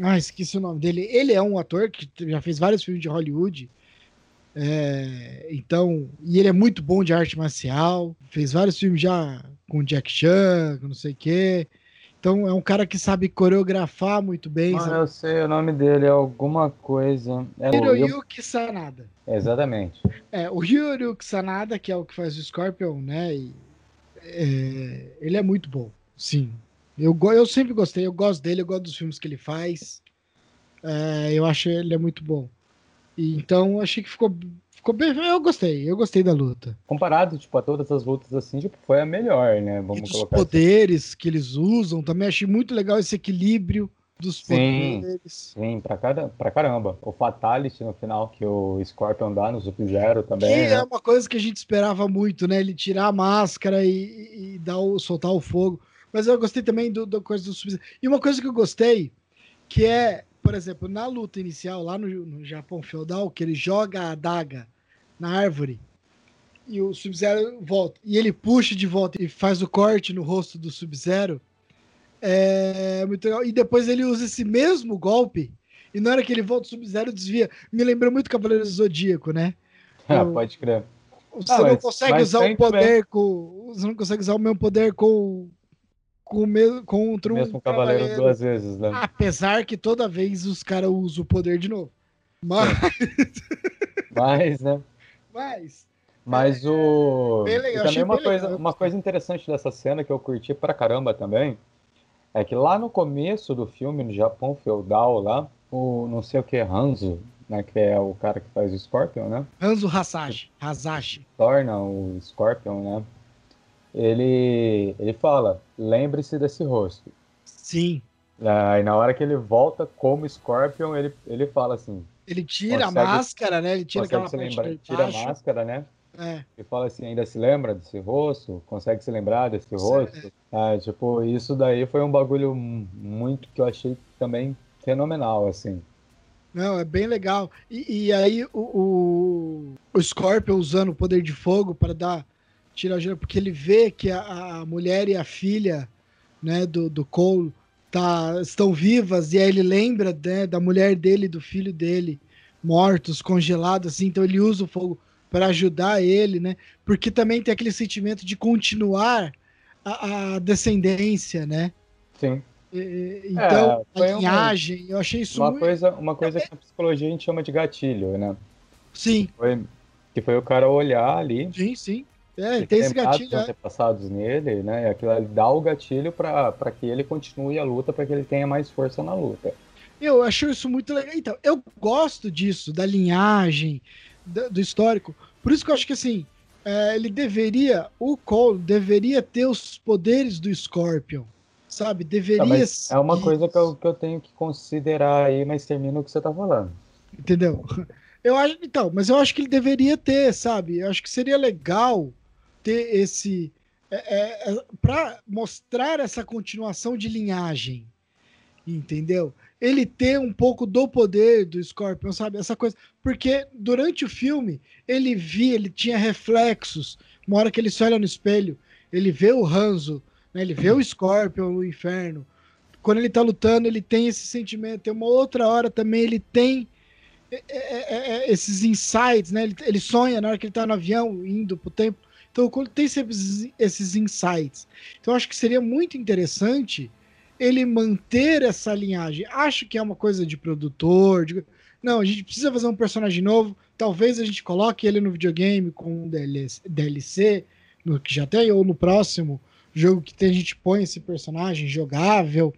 Ah, esqueci o nome dele. Ele é um ator que já fez vários filmes de Hollywood. É, então, e ele é muito bom de arte marcial. Fez vários filmes já com Jack Chan, não sei o quê. Então é um cara que sabe coreografar muito bem. Ah, eu sei, o nome dele é alguma coisa. É Hiroyuki Sanada. Exatamente. É, o Hiroyuki Sanada, que é o que faz o Scorpion, né? E, é, ele é muito bom, sim. Eu, eu sempre gostei, eu gosto dele, eu gosto dos filmes que ele faz. É, eu acho ele é muito bom. E, então, achei que ficou, ficou bem. Eu gostei, eu gostei da luta. Comparado tipo, a todas as lutas assim, tipo, foi a melhor, né? Vamos e colocar poderes assim. que eles usam, também achei muito legal esse equilíbrio dos sim, poderes. Sim, pra, cada, pra caramba. O Fatality no final, que o Scorpion dá no Sub-Zero também. Que né? é uma coisa que a gente esperava muito, né? Ele tirar a máscara e, e dar o, soltar o fogo. Mas eu gostei também do, do coisa do Sub-Zero. E uma coisa que eu gostei, que é, por exemplo, na luta inicial, lá no, no Japão feudal, que ele joga a adaga na árvore e o Sub-Zero volta. E ele puxa de volta e faz o corte no rosto do Sub-Zero. É muito legal. E depois ele usa esse mesmo golpe. E na hora que ele volta, o Sub-Zero desvia. Me lembrou muito Cavaleiro do Zodíaco, né? *laughs* Ah, pode crer. Você ah, não mas, consegue mas usar o poder com. Você não consegue usar o mesmo poder com com o contra um mesmo cavaleiro, cavaleiro, duas vezes, né? Apesar que toda vez os caras usam o poder de novo. Mas. Mas, né? Mas. Mas é, o. Bem legal, também uma coisa, legal. uma coisa interessante dessa cena que eu curti pra caramba também é que lá no começo do filme, no Japão feudal, lá, o não sei o que, Hanzo, né, que é o cara que faz o Scorpion, né? Hanzo Hasashi. Hasashi. Torna o Scorpion, né? Ele, ele fala: lembre-se desse rosto. Sim. Aí na hora que ele volta como Scorpion, ele, ele fala assim. Ele tira consegue, a máscara, né? Ele tira aquela lembra, Tira a máscara, né? É. E fala assim, ainda se lembra desse rosto? Consegue se lembrar desse rosto? É. tipo, isso daí foi um bagulho muito que eu achei também fenomenal, assim. Não, é bem legal. E, e aí o, o, o Scorpion usando o poder de fogo para dar tira a porque ele vê que a, a, mulher e a filha né, do, do Cole tá, estão vivas, e aí ele lembra né, da mulher dele e do filho dele mortos, congelados, assim, então ele usa o fogo para ajudar ele, né? Porque também tem aquele sentimento de continuar a, a descendência, né? Sim. E, então, é, a linhagem, uma, eu achei isso uma muito... coisa, uma coisa que na psicologia a gente chama de gatilho, né? Sim. Foi, que foi o cara olhar ali. Sim, sim. É, ele tem esse gatilho. É. passados nele, né? Aquilo dá o gatilho para que ele continue a luta, para que ele tenha mais força na luta. Eu acho isso muito legal. Então, eu gosto disso, da linhagem, do, do histórico. Por isso que eu acho que assim, é, ele deveria, o Cole deveria ter os poderes do Scorpion, sabe? Deveria. Tá, é uma coisa que eu, que eu tenho que considerar aí, mas termina o que você tá falando. Entendeu? *laughs* Eu acho, então, mas eu acho que ele deveria ter, sabe? Eu acho que seria legal ter esse. É, é, é para mostrar essa continuação de linhagem, entendeu? Ele ter um pouco do poder do Scorpion, sabe? Essa coisa. Porque durante o filme, ele via, ele tinha reflexos. Uma hora que ele se olha no espelho, ele vê o Hanzo, né? ele vê o Scorpion no inferno. Quando ele tá lutando, ele tem esse sentimento. Tem uma outra hora também, ele tem é, é, esses insights, né? Ele, ele, sonha na hora que ele tá no avião, indo pro tempo. Então, quando tem esses, esses insights. Então, acho que seria muito interessante ele manter essa linhagem. Acho que é uma coisa de produtor. De... Não, a gente precisa fazer um personagem novo. Talvez a gente coloque ele no videogame com um DLC, no que já tem, ou no próximo jogo que tem, a gente põe esse personagem jogável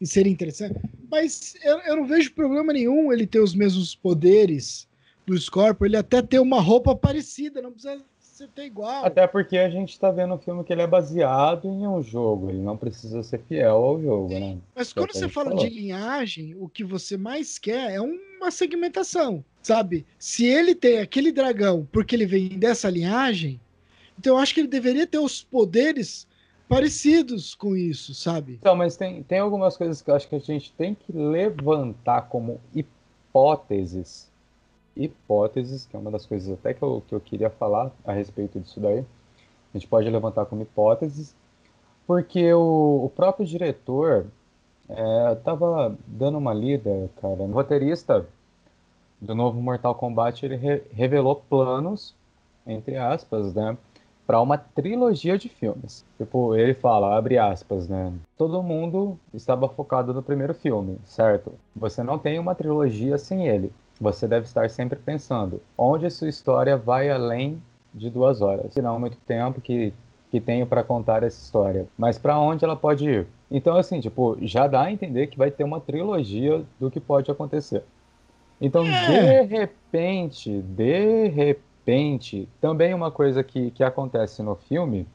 e seria interessante. Mas eu, eu não vejo problema nenhum ele ter os mesmos poderes do Scorpion, ele até ter uma roupa parecida, não precisa você igual. Até porque a gente tá vendo um filme que ele é baseado em um jogo, ele não precisa ser fiel ao jogo, né? Mas quando você fala falou. de linhagem, o que você mais quer é uma segmentação, sabe? Se ele tem aquele dragão porque ele vem dessa linhagem, então eu acho que ele deveria ter os poderes parecidos com isso, sabe? Então, mas tem, tem algumas coisas que eu acho que a gente tem que levantar como hipóteses. Hipóteses, que é uma das coisas até que eu, que eu queria falar a respeito disso daí. A gente pode levantar como hipóteses, porque o, o próprio diretor estava é, dando uma lida, cara. O roteirista do novo Mortal Kombat ele re revelou planos, entre aspas, né? para uma trilogia de filmes. Tipo, ele fala, abre aspas, né? Todo mundo estava focado no primeiro filme, certo? Você não tem uma trilogia sem ele. Você deve estar sempre pensando onde sua história vai além de duas horas. Se não muito tempo que, que tenho para contar essa história. Mas para onde ela pode ir? Então, assim, tipo, já dá a entender que vai ter uma trilogia do que pode acontecer. Então, é. de repente, de repente, também uma coisa que, que acontece no filme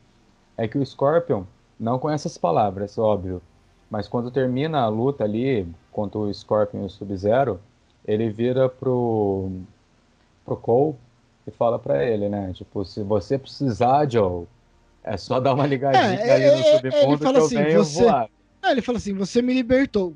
é que o Scorpion não conhece as palavras, óbvio. Mas quando termina a luta ali contra o Scorpion e o Sub-Zero, ele vira pro, pro Cole e fala para ele, né? Tipo, se você precisar, Joe, é só dar uma ligadinha é, ali no é, é, submundo que eu assim, venho você... voar. É, ele fala assim, você me libertou.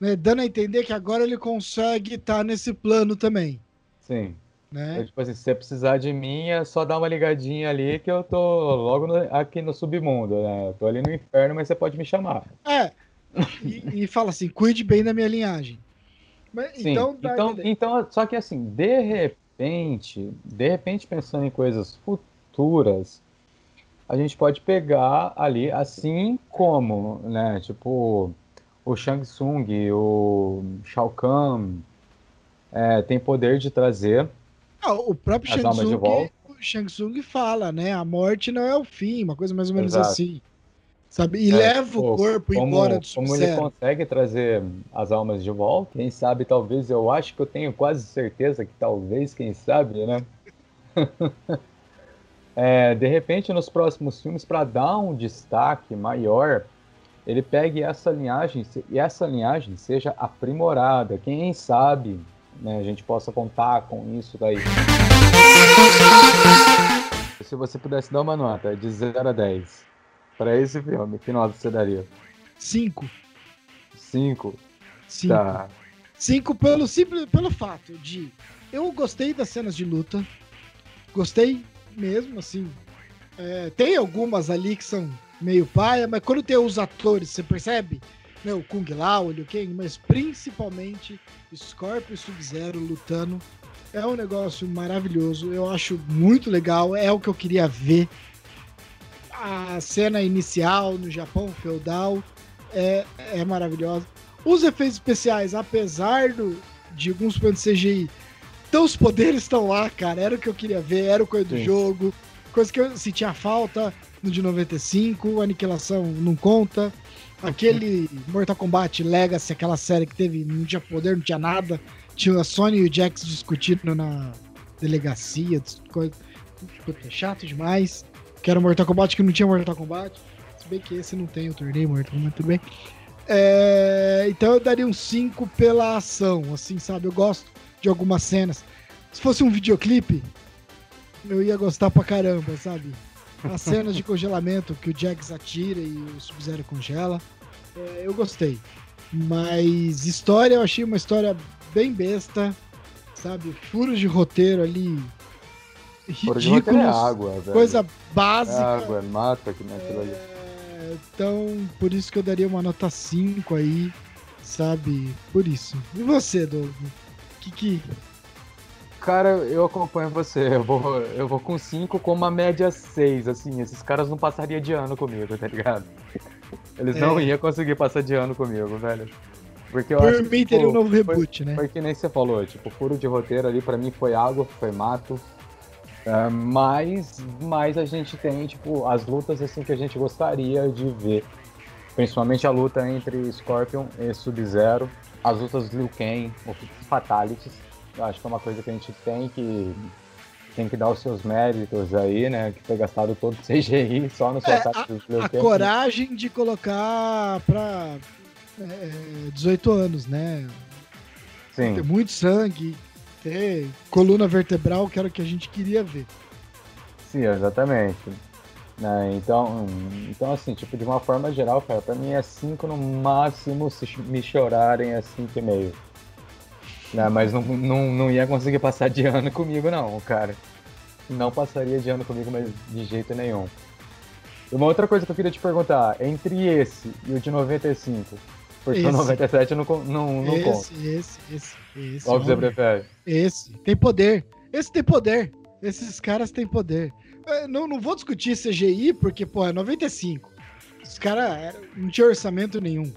Né? Dando a entender que agora ele consegue estar tá nesse plano também. Sim. Né? Eu, tipo assim, se você precisar de mim, é só dar uma ligadinha ali que eu tô logo no, aqui no submundo, né? Eu tô ali no inferno, mas você pode me chamar. É. E, e fala assim, cuide bem da minha linhagem. Mas, Sim, então, então, então, só que assim, de repente, de repente pensando em coisas futuras, a gente pode pegar ali, assim como, né, tipo, o Shang Tsung, o Shao Kahn, é, tem poder de trazer ah, o próprio Shang Tsung, Shang Tsung fala, né? A morte não é o fim, uma coisa mais ou menos Exato. assim. Sabe? E é, leva o corpo como, embora do Como ele consegue trazer as almas de volta, quem sabe, talvez, eu acho que eu tenho quase certeza que talvez, quem sabe, né? *laughs* é, de repente, nos próximos filmes, para dar um destaque maior, ele pegue essa linhagem e essa linhagem seja aprimorada. Quem sabe né, a gente possa contar com isso daí. Se você pudesse dar uma nota de 0 a 10 para esse filme, que nota você daria? 5. 5? 5. Tá. 5 pelo simples pelo fato de eu gostei das cenas de luta. Gostei mesmo, assim. É, tem algumas ali que são meio paia, mas quando tem os atores, você percebe né, o Kung Lao, o Liu Kang, mas principalmente Scorpio e Sub-Zero lutando. É um negócio maravilhoso, eu acho muito legal, é o que eu queria ver. A cena inicial no Japão feudal é, é maravilhosa. Os efeitos especiais, apesar do, de alguns pontos CGI, então os poderes estão lá, cara. Era o que eu queria ver, era o coisa do Sim. jogo. Coisa que eu sentia falta no de 95, Aniquilação não conta. Aquele *laughs* Mortal Kombat Legacy, aquela série que teve, não tinha poder, não tinha nada. Tinha a Sony e o Jax discutindo na delegacia, coisa. chato demais. Que era Mortal Kombat que não tinha Mortal Kombat. Se bem que esse não tem o torneio Mortal Kombat, tudo bem. É, então eu daria um 5 pela ação, assim, sabe? Eu gosto de algumas cenas. Se fosse um videoclipe, eu ia gostar pra caramba, sabe? As cenas de *laughs* congelamento que o Jax atira e o Sub-Zero congela. É, eu gostei. Mas história, eu achei uma história bem besta, sabe? Furos de roteiro ali. Ridículos. É água, velho. Coisa básica. É água, mata aqui naquilo ali. É, então, por isso que eu daria uma nota 5 aí, sabe? Por isso. E você, Doug? Que que Cara, eu acompanho você. Eu vou, eu vou com 5 com uma média 6, assim. Esses caras não passariam de ano comigo, tá ligado? Eles é. não iam conseguir passar de ano comigo, velho. Porque eu Por acho mim teria um novo reboot, foi, né? Foi que nem você falou, tipo, furo de roteiro ali pra mim foi água, foi mato. Uh, mas, mas a gente tem, tipo, as lutas assim que a gente gostaria de ver. Principalmente a luta entre Scorpion e Sub-Zero. As lutas Liu Kang, Fatalities eu acho que é uma coisa que a gente tem que, tem que dar os seus méritos aí, né? Que foi gastado todo o *laughs* CGI só no seu É, ataque dos A coragem de colocar pra é, 18 anos, né? Sim, muito sangue, ter coluna vertebral, que era o que a gente queria ver. sim, exatamente. Né, então, então, assim, tipo, de uma forma geral, cara, pra mim é 5 no máximo, se me chorarem é 5,5. Né, mas não, não, não ia conseguir passar de ano comigo, não, cara. Não passaria de ano comigo, mas de jeito nenhum. Uma outra coisa que eu queria te perguntar, entre esse e o de 95, porque o Esse. 97 eu não, con- não, não conto. esse, esse, esse, esse. Qual que você prefere? Esse. Tem poder. Esse tem poder. Esses caras têm poder. Eu não, não vou discutir CGI, porque, pô, é 95. Os caras não tinha orçamento nenhum.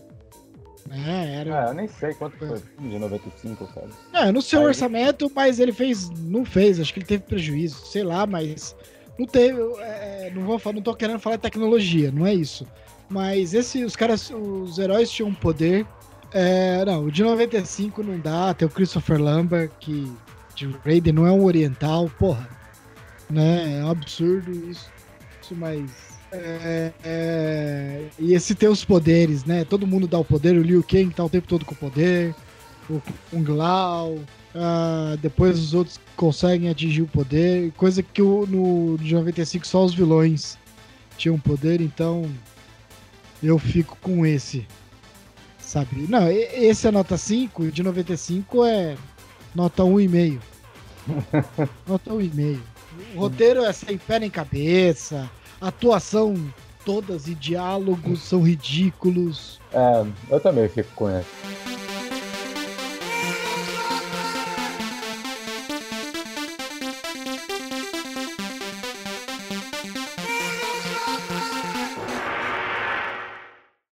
É, era. Ah, eu nem sei quanto foi o de 95, cara. Não, eu não sei o orçamento, mas ele fez. Não fez, acho que ele teve prejuízo, sei lá, mas. Não teve. é, não, vou, falar- não tô querendo falar de tecnologia, não é isso. Mas esse, os caras, os heróis tinham poder. É, não, o de 95 não dá. Tem o Christopher Lambert, que de Raiden não é um oriental, porra. Né? É um absurdo isso. isso mas. é, é, e esse tem os poderes, né? Todo mundo dá o poder, o Liu Kang tá o tempo todo com o poder o Kung Lao, ah, depois os outros conseguem atingir o poder, coisa que o, no de 95 só os vilões tinham poder, então eu fico com esse. Sabe? Não, esse é nota 5, e de 95 é nota 1,5. *laughs* nota 1,5. O roteiro é sem pé nem cabeça, atuação todas e diálogos são ridículos. É, eu também fico com esse.